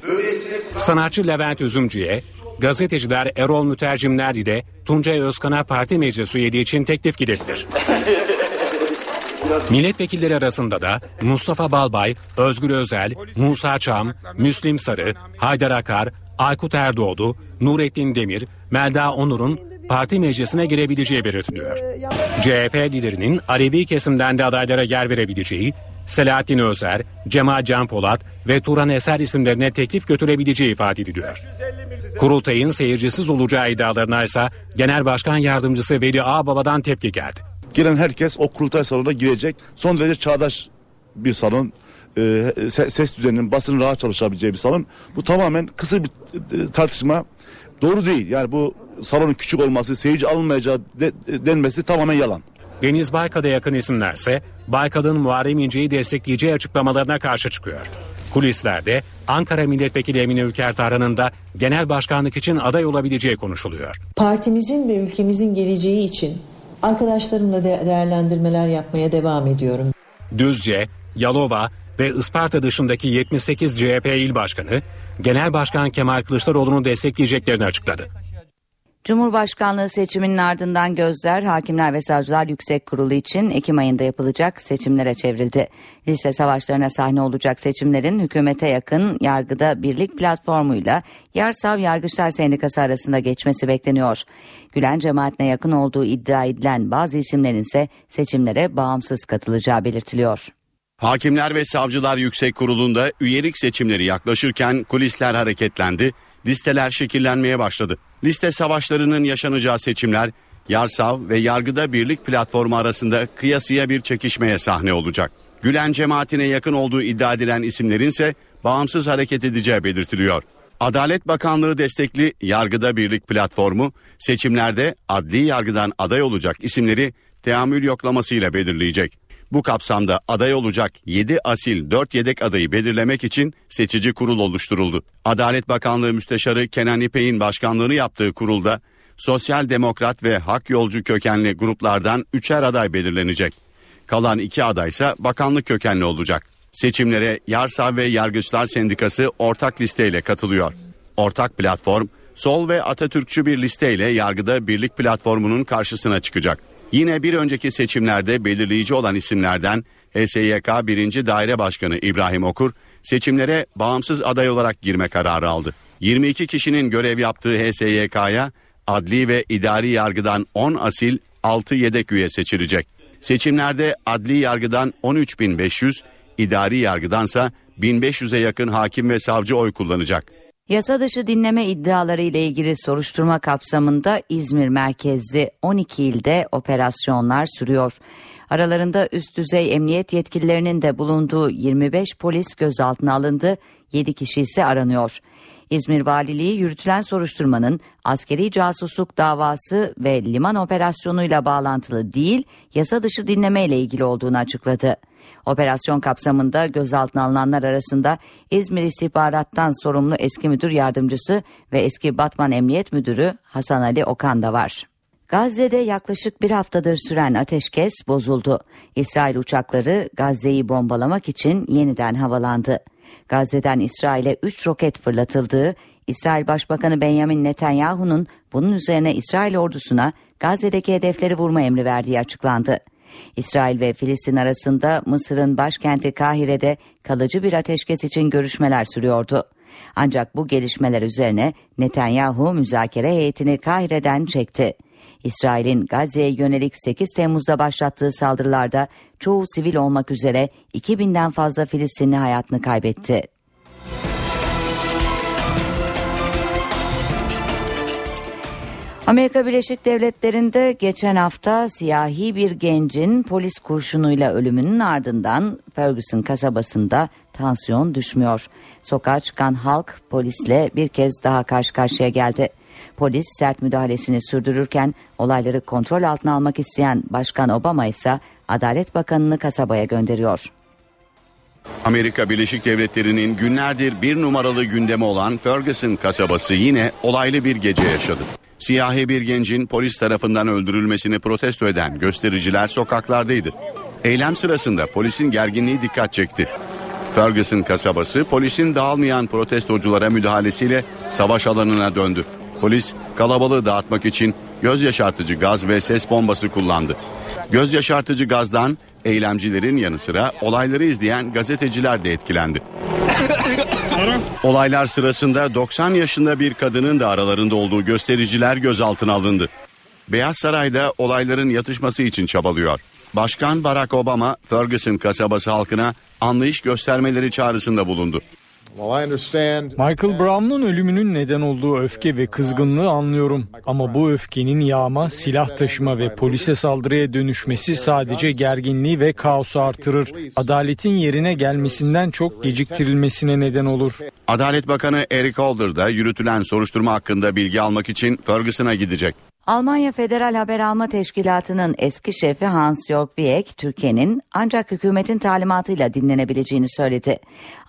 Sanatçı Levent Üzümcü'ye, gazeteciler Erol Mütercimler ile Tuncay Özkan'a parti meclis üyeliği için teklif gidebilir. Milletvekilleri arasında da Mustafa Balbay, Özgür Özel, Musa Çam, Müslim Sarı, Haydar Akar, Aykut Erdoğdu, Nurettin Demir, Melda Onur'un parti meclisine girebileceği belirtiliyor. CHP liderinin Alevi kesimden de adaylara yer verebileceği, Selahattin Özer, Cemal Can Polat ve Turan Eser isimlerine teklif götürebileceği ifade ediliyor. Kurultayın seyircisiz olacağı iddialarına ise Genel Başkan Yardımcısı Veli Ağbaba'dan tepki geldi. Giren herkes o kurultay salonuna girecek. Son derece çağdaş bir salon. Ee, ses düzeninin basının rahat çalışabileceği bir salon. Bu tamamen kısa bir e, tartışma. Doğru değil. Yani bu salonun küçük olması, seyirci alınmayacağı de, denmesi tamamen yalan. Deniz Baykal'a yakın isimlerse Baykal'ın Muharrem İnce'yi destekleyeceği açıklamalarına karşı çıkıyor. Kulislerde Ankara Milletvekili Emine Ülker Tarhan'ın da genel başkanlık için aday olabileceği konuşuluyor. Partimizin ve ülkemizin geleceği için arkadaşlarımla de değerlendirmeler yapmaya devam ediyorum. Düzce, Yalova ve Isparta dışındaki 78 CHP il başkanı Genel Başkan Kemal Kılıçdaroğlu'nu destekleyeceklerini açıkladı. Cumhurbaşkanlığı seçiminin ardından gözler Hakimler ve Savcılar Yüksek Kurulu için Ekim ayında yapılacak seçimlere çevrildi. Liste savaşlarına sahne olacak seçimlerin hükümete yakın yargıda birlik platformuyla Yarsav Yargıçlar Sendikası arasında geçmesi bekleniyor. Gülen cemaatine yakın olduğu iddia edilen bazı isimlerin ise seçimlere bağımsız katılacağı belirtiliyor. Hakimler ve Savcılar Yüksek Kurulu'nda üyelik seçimleri yaklaşırken kulisler hareketlendi, listeler şekillenmeye başladı. Liste savaşlarının yaşanacağı seçimler Yarsav ve Yargıda Birlik platformu arasında kıyasıya bir çekişmeye sahne olacak. Gülen cemaatine yakın olduğu iddia edilen isimlerin ise bağımsız hareket edeceği belirtiliyor. Adalet Bakanlığı destekli Yargıda Birlik platformu seçimlerde adli yargıdan aday olacak isimleri teamül yoklamasıyla belirleyecek. Bu kapsamda aday olacak 7 asil 4 yedek adayı belirlemek için seçici kurul oluşturuldu. Adalet Bakanlığı Müsteşarı Kenan İpek'in başkanlığını yaptığı kurulda sosyal demokrat ve hak yolcu kökenli gruplardan üçer aday belirlenecek. Kalan iki adaysa bakanlık kökenli olacak. Seçimlere Yarsa ve Yargıçlar Sendikası ortak listeyle katılıyor. Ortak platform sol ve Atatürkçü bir listeyle yargıda birlik platformunun karşısına çıkacak. Yine bir önceki seçimlerde belirleyici olan isimlerden HSYK 1. Daire Başkanı İbrahim Okur seçimlere bağımsız aday olarak girme kararı aldı. 22 kişinin görev yaptığı HSYK'ya adli ve idari yargıdan 10 asil 6 yedek üye seçilecek. Seçimlerde adli yargıdan 13.500, idari yargıdansa 1500'e yakın hakim ve savcı oy kullanacak. Yasa dışı dinleme iddiaları ile ilgili soruşturma kapsamında İzmir merkezli 12 ilde operasyonlar sürüyor. Aralarında üst düzey emniyet yetkililerinin de bulunduğu 25 polis gözaltına alındı, 7 kişi ise aranıyor. İzmir Valiliği yürütülen soruşturmanın askeri casusluk davası ve liman operasyonuyla bağlantılı değil, yasa dışı dinleme ile ilgili olduğunu açıkladı. Operasyon kapsamında gözaltına alınanlar arasında İzmir İstihbarat'tan sorumlu eski müdür yardımcısı ve eski Batman Emniyet Müdürü Hasan Ali Okan da var. Gazze'de yaklaşık bir haftadır süren ateşkes bozuldu. İsrail uçakları Gazze'yi bombalamak için yeniden havalandı. Gazze'den İsrail'e 3 roket fırlatıldığı, İsrail Başbakanı Benjamin Netanyahu'nun bunun üzerine İsrail ordusuna Gazze'deki hedefleri vurma emri verdiği açıklandı. İsrail ve Filistin arasında Mısır'ın başkenti Kahire'de kalıcı bir ateşkes için görüşmeler sürüyordu. Ancak bu gelişmeler üzerine Netanyahu müzakere heyetini Kahire'den çekti. İsrail'in Gazze'ye yönelik 8 Temmuz'da başlattığı saldırılarda çoğu sivil olmak üzere 2000'den fazla Filistinli hayatını kaybetti. Amerika Birleşik Devletleri'nde geçen hafta siyahi bir gencin polis kurşunuyla ölümünün ardından Ferguson kasabasında tansiyon düşmüyor. Sokağa çıkan halk polisle bir kez daha karşı karşıya geldi. Polis sert müdahalesini sürdürürken olayları kontrol altına almak isteyen Başkan Obama ise Adalet Bakanı'nı kasabaya gönderiyor. Amerika Birleşik Devletleri'nin günlerdir bir numaralı gündemi olan Ferguson kasabası yine olaylı bir gece yaşadı. Siyahi bir gencin polis tarafından öldürülmesini protesto eden göstericiler sokaklardaydı. Eylem sırasında polisin gerginliği dikkat çekti. Ferguson kasabası polisin dağılmayan protestoculara müdahalesiyle savaş alanına döndü. Polis kalabalığı dağıtmak için göz yaşartıcı gaz ve ses bombası kullandı. Göz yaşartıcı gazdan eylemcilerin yanı sıra olayları izleyen gazeteciler de etkilendi. Olaylar sırasında 90 yaşında bir kadının da aralarında olduğu göstericiler gözaltına alındı. Beyaz Saray'da olayların yatışması için çabalıyor. Başkan Barack Obama Ferguson kasabası halkına anlayış göstermeleri çağrısında bulundu. Michael Brown'un ölümünün neden olduğu öfke ve kızgınlığı anlıyorum. Ama bu öfkenin yağma, silah taşıma ve polise saldırıya dönüşmesi sadece gerginliği ve kaosu artırır. Adaletin yerine gelmesinden çok geciktirilmesine neden olur. Adalet Bakanı Eric Holder da yürütülen soruşturma hakkında bilgi almak için Ferguson'a gidecek. Almanya Federal Haber Alma Teşkilatı'nın eski şefi Hans-Jörg Wieck, Türkiye'nin ancak hükümetin talimatıyla dinlenebileceğini söyledi.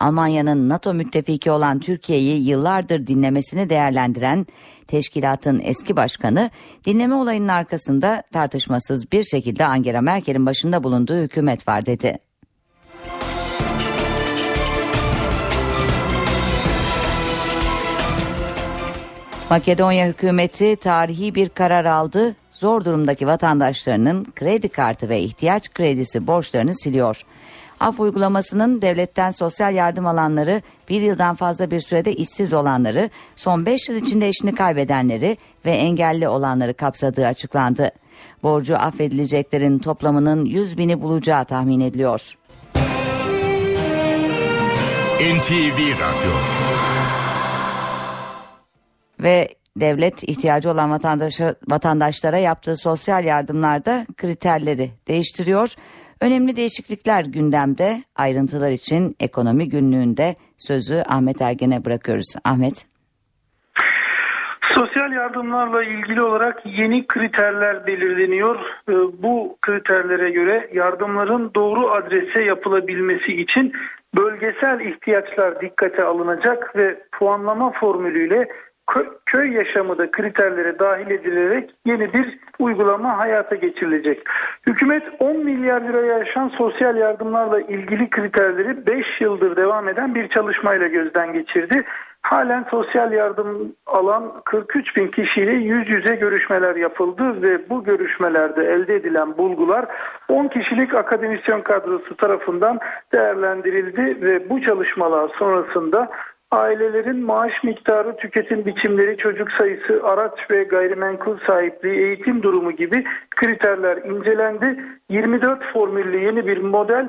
Almanya'nın NATO müttefiki olan Türkiye'yi yıllardır dinlemesini değerlendiren teşkilatın eski başkanı, dinleme olayının arkasında tartışmasız bir şekilde Angela Merkel'in başında bulunduğu hükümet var dedi. Makedonya hükümeti tarihi bir karar aldı. Zor durumdaki vatandaşlarının kredi kartı ve ihtiyaç kredisi borçlarını siliyor. Af uygulamasının devletten sosyal yardım alanları, bir yıldan fazla bir sürede işsiz olanları, son 5 yıl içinde eşini kaybedenleri ve engelli olanları kapsadığı açıklandı. Borcu affedileceklerin toplamının 100 bini bulacağı tahmin ediliyor. NTV Radyo ve devlet ihtiyacı olan vatandaşa, vatandaşlara yaptığı sosyal yardımlarda kriterleri değiştiriyor. Önemli değişiklikler gündemde. Ayrıntılar için ekonomi günlüğünde sözü Ahmet Ergen'e bırakıyoruz. Ahmet. Sosyal yardımlarla ilgili olarak yeni kriterler belirleniyor. Bu kriterlere göre yardımların doğru adrese yapılabilmesi için bölgesel ihtiyaçlar dikkate alınacak ve puanlama formülüyle köy yaşamı da kriterlere dahil edilerek yeni bir uygulama hayata geçirilecek. Hükümet 10 milyar liraya aşan sosyal yardımlarla ilgili kriterleri 5 yıldır devam eden bir çalışmayla gözden geçirdi. Halen sosyal yardım alan 43 bin kişiyle yüz yüze görüşmeler yapıldı ve bu görüşmelerde elde edilen bulgular 10 kişilik akademisyen kadrosu tarafından değerlendirildi ve bu çalışmalar sonrasında ailelerin maaş miktarı, tüketim biçimleri, çocuk sayısı, araç ve gayrimenkul sahipliği, eğitim durumu gibi kriterler incelendi. 24 formüllü yeni bir model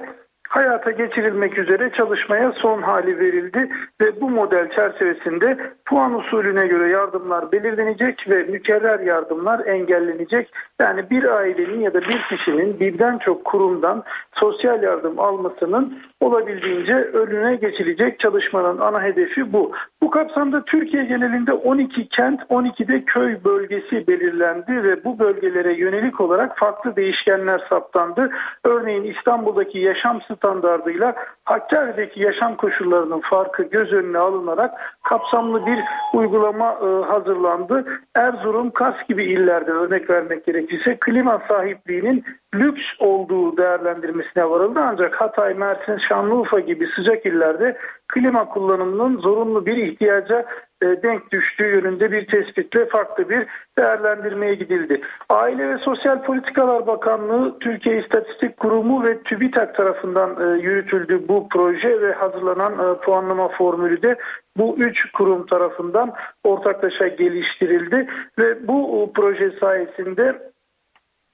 hayata geçirilmek üzere çalışmaya son hali verildi ve bu model çerçevesinde puan usulüne göre yardımlar belirlenecek ve mükerrer yardımlar engellenecek. Yani bir ailenin ya da bir kişinin birden çok kurumdan sosyal yardım almasının olabildiğince önüne geçilecek çalışmanın ana hedefi bu. Bu kapsamda Türkiye genelinde 12 kent, 12'de köy bölgesi belirlendi ve bu bölgelere yönelik olarak farklı değişkenler saptandı. Örneğin İstanbul'daki yaşam standardıyla Hakkari'deki yaşam koşullarının farkı göz önüne alınarak kapsamlı bir uygulama e, hazırlandı. Erzurum, Kars gibi illerde örnek vermek gerekirse klima sahipliğinin lüks olduğu değerlendirmesine varıldı. Ancak Hatay, Mersin, Şanlıurfa gibi sıcak illerde klima kullanımının zorunlu bir ihtiyaca denk düştüğü yönünde bir tespitle farklı bir değerlendirmeye gidildi. Aile ve Sosyal Politikalar Bakanlığı, Türkiye İstatistik Kurumu ve TÜBİTAK tarafından e, yürütüldü bu proje ve hazırlanan e, puanlama formülü de bu üç kurum tarafından ortaklaşa geliştirildi ve bu e, proje sayesinde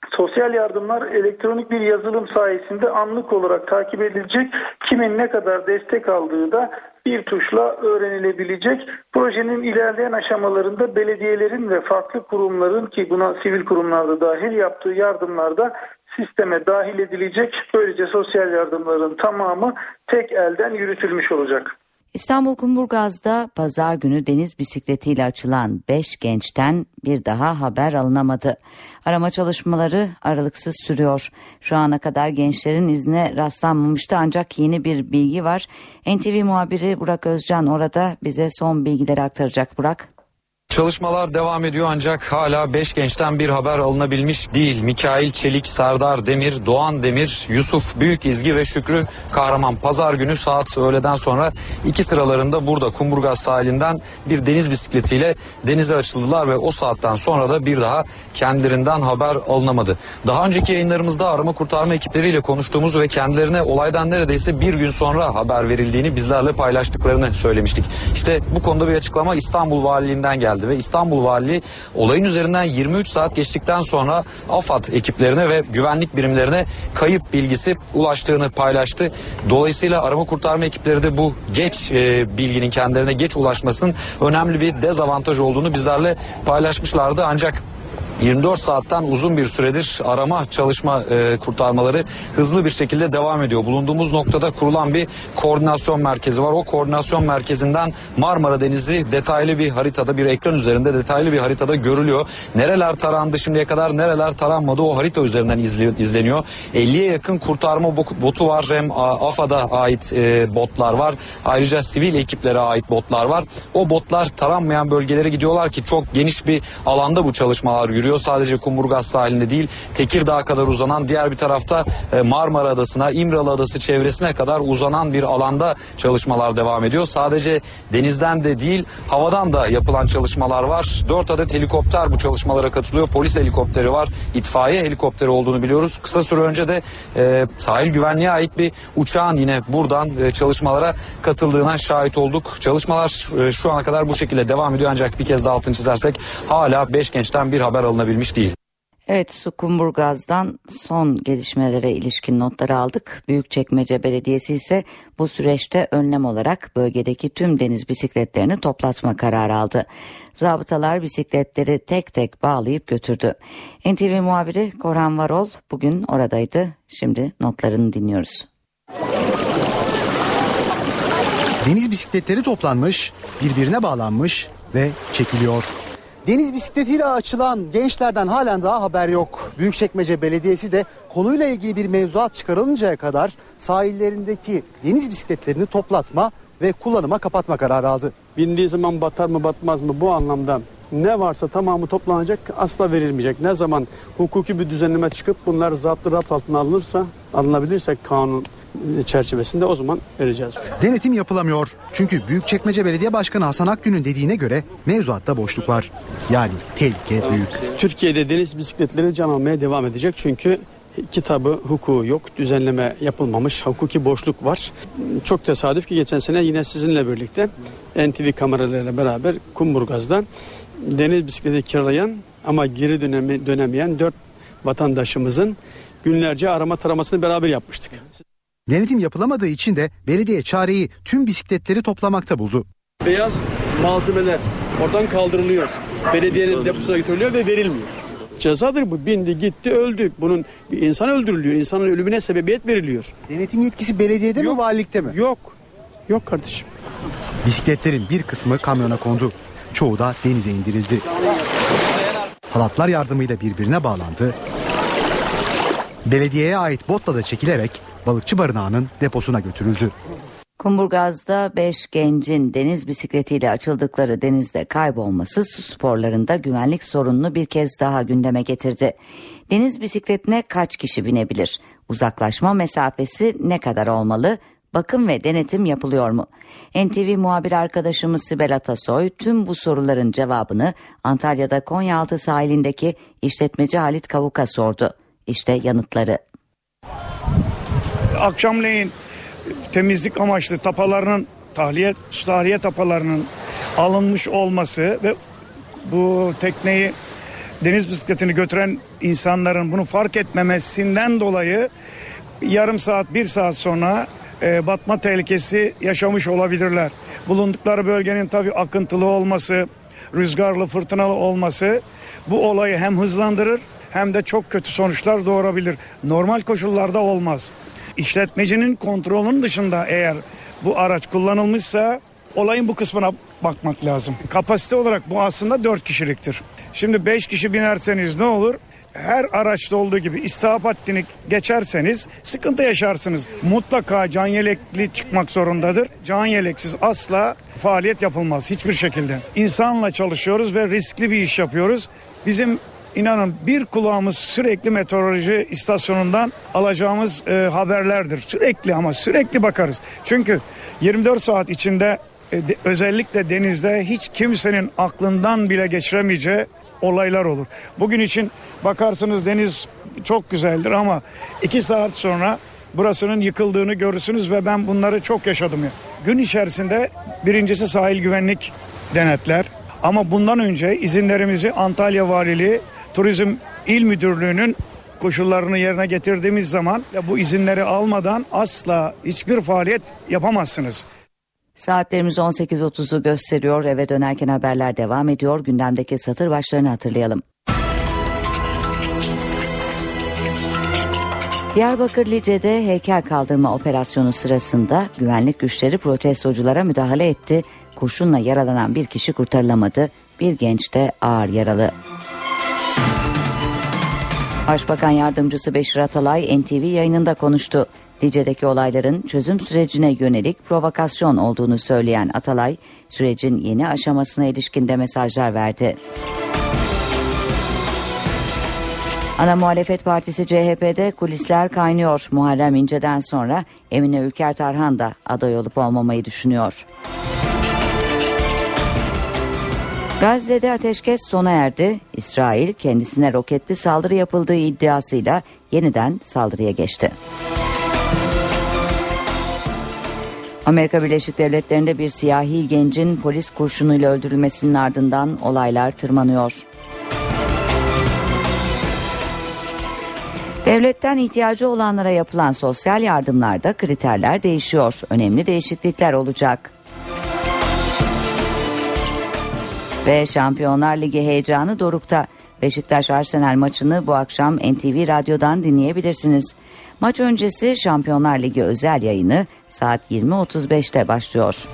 Sosyal yardımlar elektronik bir yazılım sayesinde anlık olarak takip edilecek. Kimin ne kadar destek aldığı da bir tuşla öğrenilebilecek. Projenin ilerleyen aşamalarında belediyelerin ve farklı kurumların ki buna sivil kurumlarda dahil yaptığı yardımlarda sisteme dahil edilecek. Böylece sosyal yardımların tamamı tek elden yürütülmüş olacak. İstanbul Kumburgaz'da pazar günü deniz bisikletiyle açılan 5 gençten bir daha haber alınamadı. Arama çalışmaları aralıksız sürüyor. Şu ana kadar gençlerin izne rastlanmamıştı ancak yeni bir bilgi var. NTV muhabiri Burak Özcan orada bize son bilgileri aktaracak. Burak. Çalışmalar devam ediyor ancak hala 5 gençten bir haber alınabilmiş değil. Mikail Çelik, Serdar Demir, Doğan Demir, Yusuf Büyük İzgi ve Şükrü Kahraman pazar günü saat öğleden sonra iki sıralarında burada Kumburgaz sahilinden bir deniz bisikletiyle denize açıldılar ve o saatten sonra da bir daha kendilerinden haber alınamadı. Daha önceki yayınlarımızda arama kurtarma ekipleriyle konuştuğumuz ve kendilerine olaydan neredeyse bir gün sonra haber verildiğini bizlerle paylaştıklarını söylemiştik. İşte bu konuda bir açıklama İstanbul Valiliğinden geldi ve İstanbul Valiliği olayın üzerinden 23 saat geçtikten sonra AFAD ekiplerine ve güvenlik birimlerine kayıp bilgisi ulaştığını paylaştı. Dolayısıyla arama kurtarma ekipleri de bu geç e, bilginin kendilerine geç ulaşmasının önemli bir dezavantaj olduğunu bizlerle paylaşmışlardı. Ancak 24 saatten uzun bir süredir arama çalışma e, kurtarmaları hızlı bir şekilde devam ediyor. Bulunduğumuz noktada kurulan bir koordinasyon merkezi var. O koordinasyon merkezinden Marmara Denizi detaylı bir haritada bir ekran üzerinde detaylı bir haritada görülüyor. Nereler tarandı şimdiye kadar nereler taranmadı o harita üzerinden izleniyor. 50'ye yakın kurtarma botu var. Hem AFAD'a ait e, botlar var. Ayrıca sivil ekiplere ait botlar var. O botlar taranmayan bölgelere gidiyorlar ki çok geniş bir alanda bu çalışmalar yürüyor sürüyor. Sadece Kumburgaz sahilinde değil Tekirdağ kadar uzanan diğer bir tarafta e, Marmara Adası'na İmralı Adası çevresine kadar uzanan bir alanda çalışmalar devam ediyor. Sadece denizden de değil havadan da yapılan çalışmalar var. Dört adet helikopter bu çalışmalara katılıyor. Polis helikopteri var. itfaiye helikopteri olduğunu biliyoruz. Kısa süre önce de e, sahil güvenliğe ait bir uçağın yine buradan e, çalışmalara katıldığına şahit olduk. Çalışmalar e, şu ana kadar bu şekilde devam ediyor ancak bir kez daha altını çizersek hala 5 gençten bir haber alınabilir alınabilmiş değil. Evet Sukumburgaz'dan son gelişmelere ilişkin notları aldık. Büyükçekmece Belediyesi ise bu süreçte önlem olarak bölgedeki tüm deniz bisikletlerini toplatma kararı aldı. Zabıtalar bisikletleri tek tek bağlayıp götürdü. NTV muhabiri Korhan Varol bugün oradaydı. Şimdi notlarını dinliyoruz. Deniz bisikletleri toplanmış, birbirine bağlanmış ve çekiliyor. Deniz bisikletiyle açılan gençlerden halen daha haber yok. Büyükçekmece Belediyesi de konuyla ilgili bir mevzuat çıkarılıncaya kadar sahillerindeki deniz bisikletlerini toplatma ve kullanıma kapatma kararı aldı. Bindiği zaman batar mı batmaz mı bu anlamda ne varsa tamamı toplanacak asla verilmeyecek. Ne zaman hukuki bir düzenleme çıkıp bunlar zaptı rapt altına alınırsa alınabilirse kanun çerçevesinde o zaman vereceğiz. Denetim yapılamıyor. Çünkü Büyükçekmece Belediye Başkanı Hasan Akgün'ün dediğine göre mevzuatta boşluk var. Yani tehlike büyük. Türkiye'de deniz bisikletleri can almaya devam edecek çünkü kitabı, hukuku yok, düzenleme yapılmamış, hukuki boşluk var. Çok tesadüf ki geçen sene yine sizinle birlikte NTV kameralarıyla beraber Kumburgaz'da deniz bisikleti kiralayan ama geri dönemi, dönemeyen dört vatandaşımızın günlerce arama taramasını beraber yapmıştık. Denetim yapılamadığı için de belediye çareyi tüm bisikletleri toplamakta buldu. Beyaz malzemeler oradan kaldırılıyor. Belediyenin deposuna götürülüyor ve verilmiyor. Cezadır bu. Bindi gitti öldü. Bunun bir insan öldürülüyor. İnsanın ölümüne sebebiyet veriliyor. Denetim yetkisi belediyede Yok. mi valilikte mi? Yok. Yok kardeşim. Bisikletlerin bir kısmı kamyona kondu. Çoğu da denize indirildi. Halatlar yardımıyla birbirine bağlandı. Belediyeye ait botla da çekilerek balıkçı barınağının deposuna götürüldü. Kumburgaz'da 5 gencin deniz bisikletiyle açıldıkları denizde kaybolması su sporlarında güvenlik sorununu bir kez daha gündeme getirdi. Deniz bisikletine kaç kişi binebilir? Uzaklaşma mesafesi ne kadar olmalı? Bakım ve denetim yapılıyor mu? NTV muhabir arkadaşımız Sibel Atasoy tüm bu soruların cevabını Antalya'da Konyaaltı sahilindeki işletmeci Halit Kavuk'a sordu. İşte yanıtları. Akşamleyin temizlik amaçlı tapalarının tahliye, tahliye tapalarının alınmış olması ve bu tekneyi deniz bisikletini götüren insanların bunu fark etmemesinden dolayı yarım saat bir saat sonra e, batma tehlikesi yaşamış olabilirler. Bulundukları bölgenin tabi akıntılı olması, rüzgarlı fırtınalı olması bu olayı hem hızlandırır hem de çok kötü sonuçlar doğurabilir. Normal koşullarda olmaz. İşletmecinin kontrolünün dışında eğer bu araç kullanılmışsa olayın bu kısmına bakmak lazım. Kapasite olarak bu aslında 4 kişiliktir. Şimdi 5 kişi binerseniz ne olur? Her araçta olduğu gibi istihap haddini geçerseniz sıkıntı yaşarsınız. Mutlaka can yelekli çıkmak zorundadır. Can yeleksiz asla faaliyet yapılmaz hiçbir şekilde. İnsanla çalışıyoruz ve riskli bir iş yapıyoruz. Bizim inanın bir kulağımız sürekli meteoroloji istasyonundan alacağımız e, haberlerdir. Sürekli ama sürekli bakarız. Çünkü 24 saat içinde e, de, özellikle denizde hiç kimsenin aklından bile geçiremeyeceği olaylar olur. Bugün için bakarsınız deniz çok güzeldir ama iki saat sonra burasının yıkıldığını görürsünüz ve ben bunları çok yaşadım. Ya. Gün içerisinde birincisi sahil güvenlik denetler ama bundan önce izinlerimizi Antalya Valiliği Turizm İl Müdürlüğü'nün koşullarını yerine getirdiğimiz zaman bu izinleri almadan asla hiçbir faaliyet yapamazsınız. Saatlerimiz 18.30'u gösteriyor. Eve dönerken haberler devam ediyor. Gündemdeki satır başlarını hatırlayalım. Diyarbakır Lice'de heykel kaldırma operasyonu sırasında güvenlik güçleri protestoculara müdahale etti. Kurşunla yaralanan bir kişi kurtarılamadı. Bir genç de ağır yaralı. Başbakan Yardımcısı Beşir Atalay NTV yayınında konuştu. Lice'deki olayların çözüm sürecine yönelik provokasyon olduğunu söyleyen Atalay, sürecin yeni aşamasına ilişkin de mesajlar verdi. Ana Muhalefet Partisi CHP'de kulisler kaynıyor. Muharrem İnce'den sonra Emine Ülker Tarhan da aday olup olmamayı düşünüyor. Gazze'de ateşkes sona erdi. İsrail kendisine roketli saldırı yapıldığı iddiasıyla yeniden saldırıya geçti. Amerika Birleşik Devletleri'nde bir siyahi gencin polis kurşunuyla öldürülmesinin ardından olaylar tırmanıyor. Devletten ihtiyacı olanlara yapılan sosyal yardımlarda kriterler değişiyor. Önemli değişiklikler olacak. Ve Şampiyonlar Ligi heyecanı dorukta. Beşiktaş Arsenal maçını bu akşam NTV Radyo'dan dinleyebilirsiniz. Maç öncesi Şampiyonlar Ligi özel yayını saat 20.35'te başlıyor.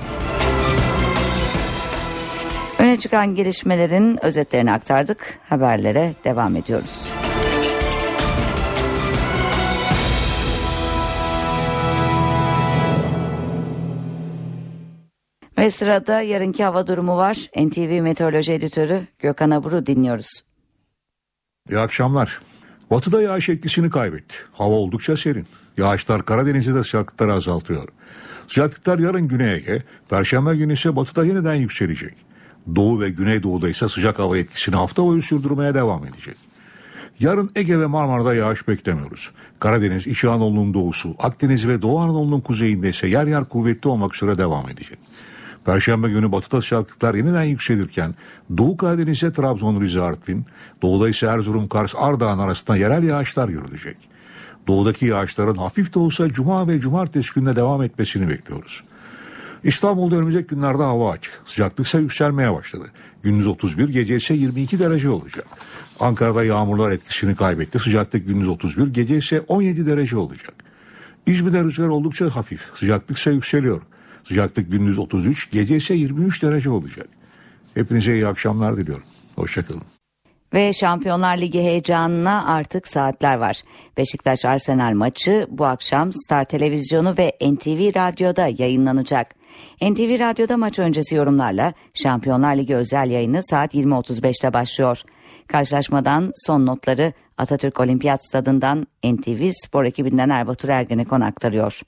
Öne çıkan gelişmelerin özetlerini aktardık. Haberlere devam ediyoruz. Ve sırada yarınki hava durumu var. NTV Meteoroloji Editörü Gökhan Abur'u dinliyoruz. İyi akşamlar. Batıda yağış etkisini kaybetti. Hava oldukça serin. Yağışlar Karadeniz'de de sıcaklıkları azaltıyor. Sıcaklıklar yarın Güney Ege, Perşembe günü ise batıda yeniden yükselecek. Doğu ve Güneydoğu'da ise sıcak hava etkisini hafta boyu sürdürmeye devam edecek. Yarın Ege ve Marmara'da yağış beklemiyoruz. Karadeniz, İç Anadolu'nun doğusu, Akdeniz ve Doğu Anadolu'nun kuzeyinde ise yer yer kuvvetli olmak üzere devam edecek. Perşembe günü batıda sıcaklıklar yeniden yükselirken Doğu Karadeniz'e Trabzon, Rize, Artvin, Doğuda ise Erzurum, Kars, Ardahan arasında yerel yağışlar görülecek. Doğudaki yağışların hafif de olsa Cuma ve Cumartesi gününe devam etmesini bekliyoruz. İstanbul'da önümüzdeki günlerde hava açık. Sıcaklık ise yükselmeye başladı. Gündüz 31, gece ise 22 derece olacak. Ankara'da yağmurlar etkisini kaybetti. Sıcaklık gündüz 31, gece ise 17 derece olacak. İzmir'de rüzgar oldukça hafif. Sıcaklık ise yükseliyor. Sıcaklık gündüz 33, gece ise 23 derece olacak. Hepinize iyi akşamlar diliyorum. Hoşçakalın. Ve Şampiyonlar Ligi heyecanına artık saatler var. Beşiktaş Arsenal maçı bu akşam Star Televizyonu ve NTV Radyo'da yayınlanacak. NTV Radyo'da maç öncesi yorumlarla Şampiyonlar Ligi özel yayını saat 20.35'te başlıyor. Karşılaşmadan son notları Atatürk Olimpiyat Stadından NTV Spor ekibinden Erbatur Ergenekon aktarıyor.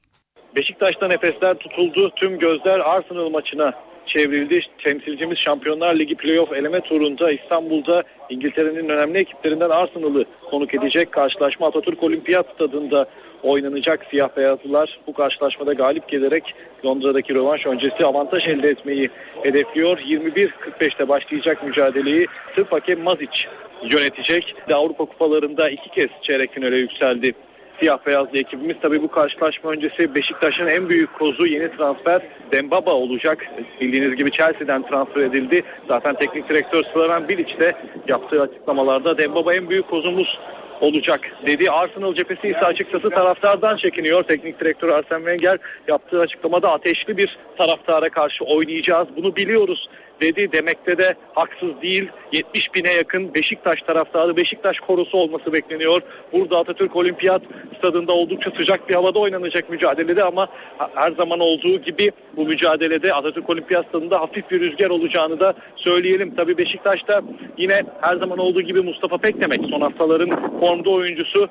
Beşiktaş'ta nefesler tutuldu. Tüm gözler Arsenal maçına çevrildi. Temsilcimiz Şampiyonlar Ligi playoff eleme turunda İstanbul'da İngiltere'nin önemli ekiplerinden Arsenal'ı konuk edecek. Karşılaşma Atatürk Olimpiyat Stadında oynanacak siyah beyazlılar. Bu karşılaşmada galip gelerek Londra'daki rövanş öncesi avantaj elde etmeyi hedefliyor. 21.45'te başlayacak mücadeleyi tıp hakem Mazic yönetecek. De Avrupa kupalarında iki kez çeyrek finale yükseldi. Siyah beyazlı ekibimiz tabii bu karşılaşma öncesi Beşiktaş'ın en büyük kozu yeni transfer Dembaba olacak. Bildiğiniz gibi Chelsea'den transfer edildi. Zaten teknik direktör Slaven Bilic de yaptığı açıklamalarda Dembaba en büyük kozumuz olacak dedi. Arsenal cephesi ise açıkçası taraftardan çekiniyor. Teknik direktör Arsene Wenger yaptığı açıklamada ateşli bir taraftara karşı oynayacağız. Bunu biliyoruz dedi. Demekte de haksız değil. 70 bine yakın Beşiktaş taraftarı, Beşiktaş korosu olması bekleniyor. Burada Atatürk Olimpiyat stadında oldukça sıcak bir havada oynanacak mücadelede ama her zaman olduğu gibi bu mücadelede Atatürk Olimpiyat stadında hafif bir rüzgar olacağını da söyleyelim. Tabii Beşiktaş'ta yine her zaman olduğu gibi Mustafa Pekdemek son haftaların formda oyuncusu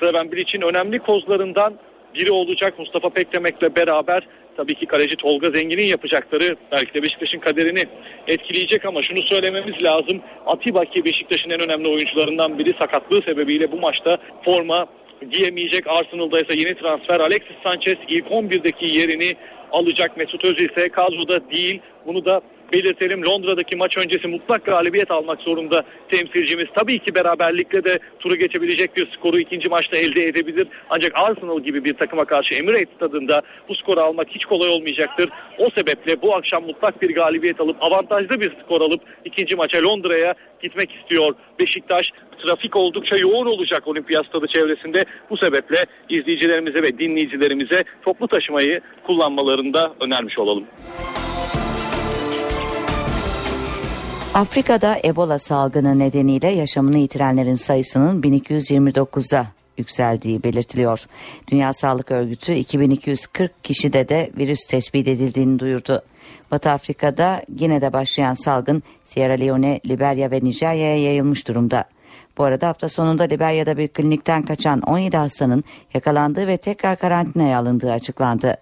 Slaven Bilic'in önemli kozlarından biri olacak Mustafa Pekdemek'le beraber tabii ki kaleci Tolga Zengin'in yapacakları belki de Beşiktaş'ın kaderini etkileyecek ama şunu söylememiz lazım. Atiba ki Beşiktaş'ın en önemli oyuncularından biri sakatlığı sebebiyle bu maçta forma giyemeyecek. Arsenal'da ise yeni transfer Alexis Sanchez ilk 11'deki yerini alacak. Mesut Özil ise kadroda değil. Bunu da belirtelim. Londra'daki maç öncesi mutlak galibiyet almak zorunda temsilcimiz. Tabii ki beraberlikle de turu geçebilecek bir skoru ikinci maçta elde edebilir. Ancak Arsenal gibi bir takıma karşı Emirates stadında bu skoru almak hiç kolay olmayacaktır. O sebeple bu akşam mutlak bir galibiyet alıp avantajlı bir skor alıp ikinci maça Londra'ya gitmek istiyor. Beşiktaş trafik oldukça yoğun olacak olimpiyat stadı çevresinde. Bu sebeple izleyicilerimize ve dinleyicilerimize toplu taşımayı kullanmalarını da önermiş olalım. Afrika'da Ebola salgını nedeniyle yaşamını yitirenlerin sayısının 1229'a yükseldiği belirtiliyor. Dünya Sağlık Örgütü 2240 kişide de virüs tespit edildiğini duyurdu. Batı Afrika'da yine de başlayan salgın Sierra Leone, Liberya ve Nijerya'ya yayılmış durumda. Bu arada hafta sonunda Liberya'da bir klinikten kaçan 17 hastanın yakalandığı ve tekrar karantinaya alındığı açıklandı.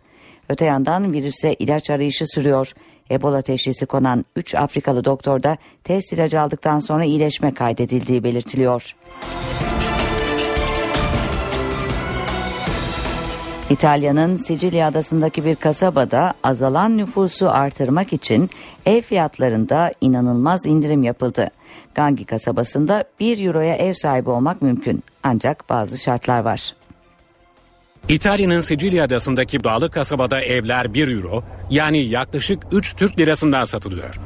Öte yandan virüse ilaç arayışı sürüyor. Ebola teşhisi konan 3 Afrikalı doktorda test ilacı aldıktan sonra iyileşme kaydedildiği belirtiliyor. İtalya'nın Sicilya adasındaki bir kasabada azalan nüfusu artırmak için ev fiyatlarında inanılmaz indirim yapıldı. Gangi kasabasında 1 euroya ev sahibi olmak mümkün ancak bazı şartlar var. İtalya'nın Sicilya adasındaki dağlık kasabada evler 1 euro yani yaklaşık 3 Türk lirasından satılıyor.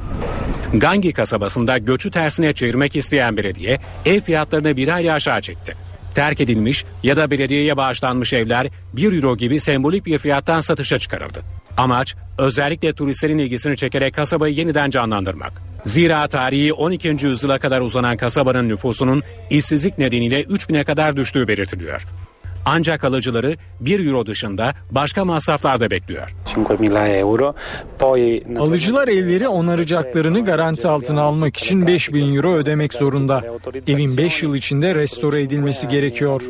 Gangi kasabasında göçü tersine çevirmek isteyen belediye ev fiyatlarını bir ay aşağı çekti. Terk edilmiş ya da belediyeye bağışlanmış evler 1 euro gibi sembolik bir fiyattan satışa çıkarıldı. Amaç özellikle turistlerin ilgisini çekerek kasabayı yeniden canlandırmak. Zira tarihi 12. yüzyıla kadar uzanan kasabanın nüfusunun işsizlik nedeniyle 3000'e kadar düştüğü belirtiliyor. Ancak alıcıları 1 euro dışında başka masraflar da bekliyor. Alıcılar evleri onaracaklarını garanti altına almak için 5000 euro ödemek zorunda. Evin 5 yıl içinde restore edilmesi gerekiyor.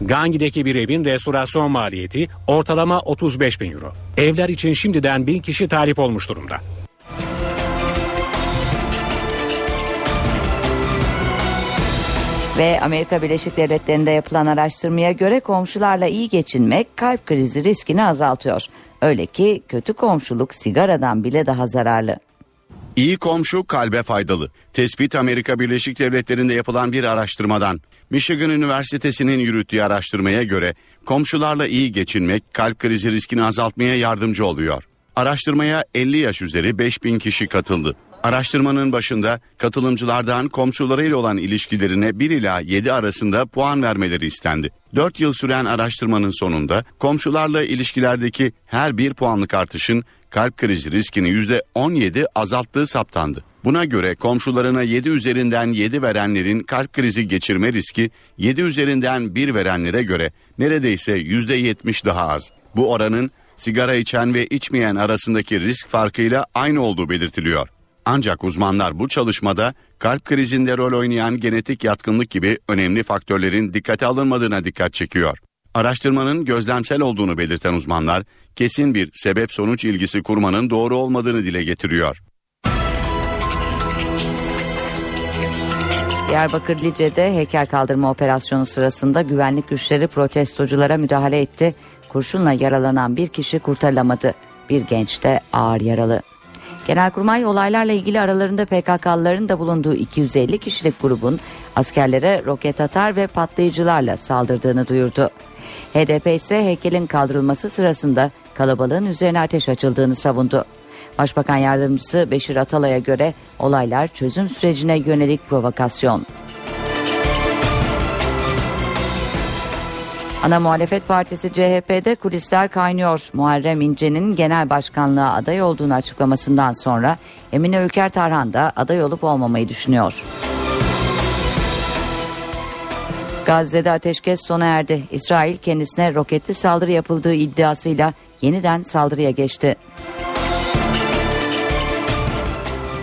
Gangi'deki bir evin restorasyon maliyeti ortalama 35 bin euro. Evler için şimdiden bin kişi talip olmuş durumda. Ve Amerika Birleşik Devletleri'nde yapılan araştırmaya göre komşularla iyi geçinmek kalp krizi riskini azaltıyor. Öyle ki kötü komşuluk sigaradan bile daha zararlı. İyi komşu kalbe faydalı. Tespit Amerika Birleşik Devletleri'nde yapılan bir araştırmadan. Michigan Üniversitesi'nin yürüttüğü araştırmaya göre komşularla iyi geçinmek kalp krizi riskini azaltmaya yardımcı oluyor. Araştırmaya 50 yaş üzeri 5000 kişi katıldı. Araştırmanın başında katılımcılardan komşularıyla olan ilişkilerine 1 ila 7 arasında puan vermeleri istendi. 4 yıl süren araştırmanın sonunda komşularla ilişkilerdeki her bir puanlık artışın kalp krizi riskini %17 azalttığı saptandı. Buna göre komşularına 7 üzerinden 7 verenlerin kalp krizi geçirme riski 7 üzerinden 1 verenlere göre neredeyse %70 daha az. Bu oranın sigara içen ve içmeyen arasındaki risk farkıyla aynı olduğu belirtiliyor. Ancak uzmanlar bu çalışmada kalp krizinde rol oynayan genetik yatkınlık gibi önemli faktörlerin dikkate alınmadığına dikkat çekiyor. Araştırmanın gözlemsel olduğunu belirten uzmanlar kesin bir sebep sonuç ilgisi kurmanın doğru olmadığını dile getiriyor. Diyarbakır Lice'de heykel kaldırma operasyonu sırasında güvenlik güçleri protestoculara müdahale etti. Kurşunla yaralanan bir kişi kurtarılamadı. Bir genç de ağır yaralı. Genelkurmay olaylarla ilgili aralarında PKK'lıların da bulunduğu 250 kişilik grubun askerlere roket atar ve patlayıcılarla saldırdığını duyurdu. HDP ise heykelin kaldırılması sırasında kalabalığın üzerine ateş açıldığını savundu. Başbakan yardımcısı Beşir Atalay'a göre olaylar çözüm sürecine yönelik provokasyon. Ana Muhalefet Partisi CHP'de kulisler kaynıyor. Muharrem İnce'nin genel başkanlığa aday olduğunu açıklamasından sonra Emine Ülker Tarhan da aday olup olmamayı düşünüyor. Gazze'de ateşkes sona erdi. İsrail kendisine roketli saldırı yapıldığı iddiasıyla yeniden saldırıya geçti.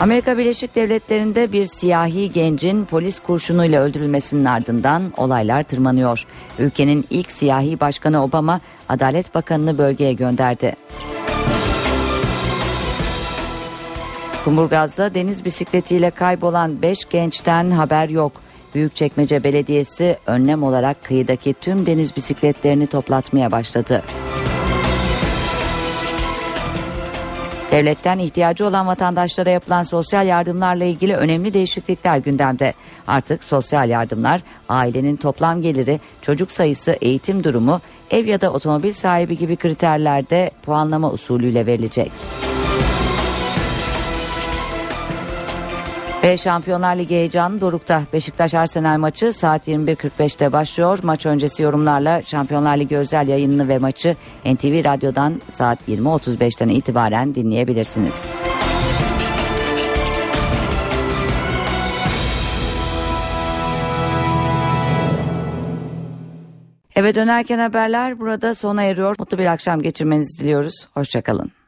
Amerika Birleşik Devletleri'nde bir siyahi gencin polis kurşunuyla öldürülmesinin ardından olaylar tırmanıyor. Ülkenin ilk siyahi başkanı Obama Adalet Bakanı'nı bölgeye gönderdi. Kumburgaz'da deniz bisikletiyle kaybolan 5 gençten haber yok. Büyükçekmece Belediyesi önlem olarak kıyıdaki tüm deniz bisikletlerini toplatmaya başladı. Devletten ihtiyacı olan vatandaşlara yapılan sosyal yardımlarla ilgili önemli değişiklikler gündemde. Artık sosyal yardımlar ailenin toplam geliri, çocuk sayısı, eğitim durumu, ev ya da otomobil sahibi gibi kriterlerde puanlama usulüyle verilecek. Ve Şampiyonlar Ligi heyecanı dorukta. Beşiktaş Arsenal maçı saat 21.45'te başlıyor. Maç öncesi yorumlarla Şampiyonlar Ligi özel yayınını ve maçı NTV Radyo'dan saat 20.35'ten itibaren dinleyebilirsiniz. Eve dönerken haberler burada sona eriyor. Mutlu bir akşam geçirmenizi diliyoruz. Hoşçakalın.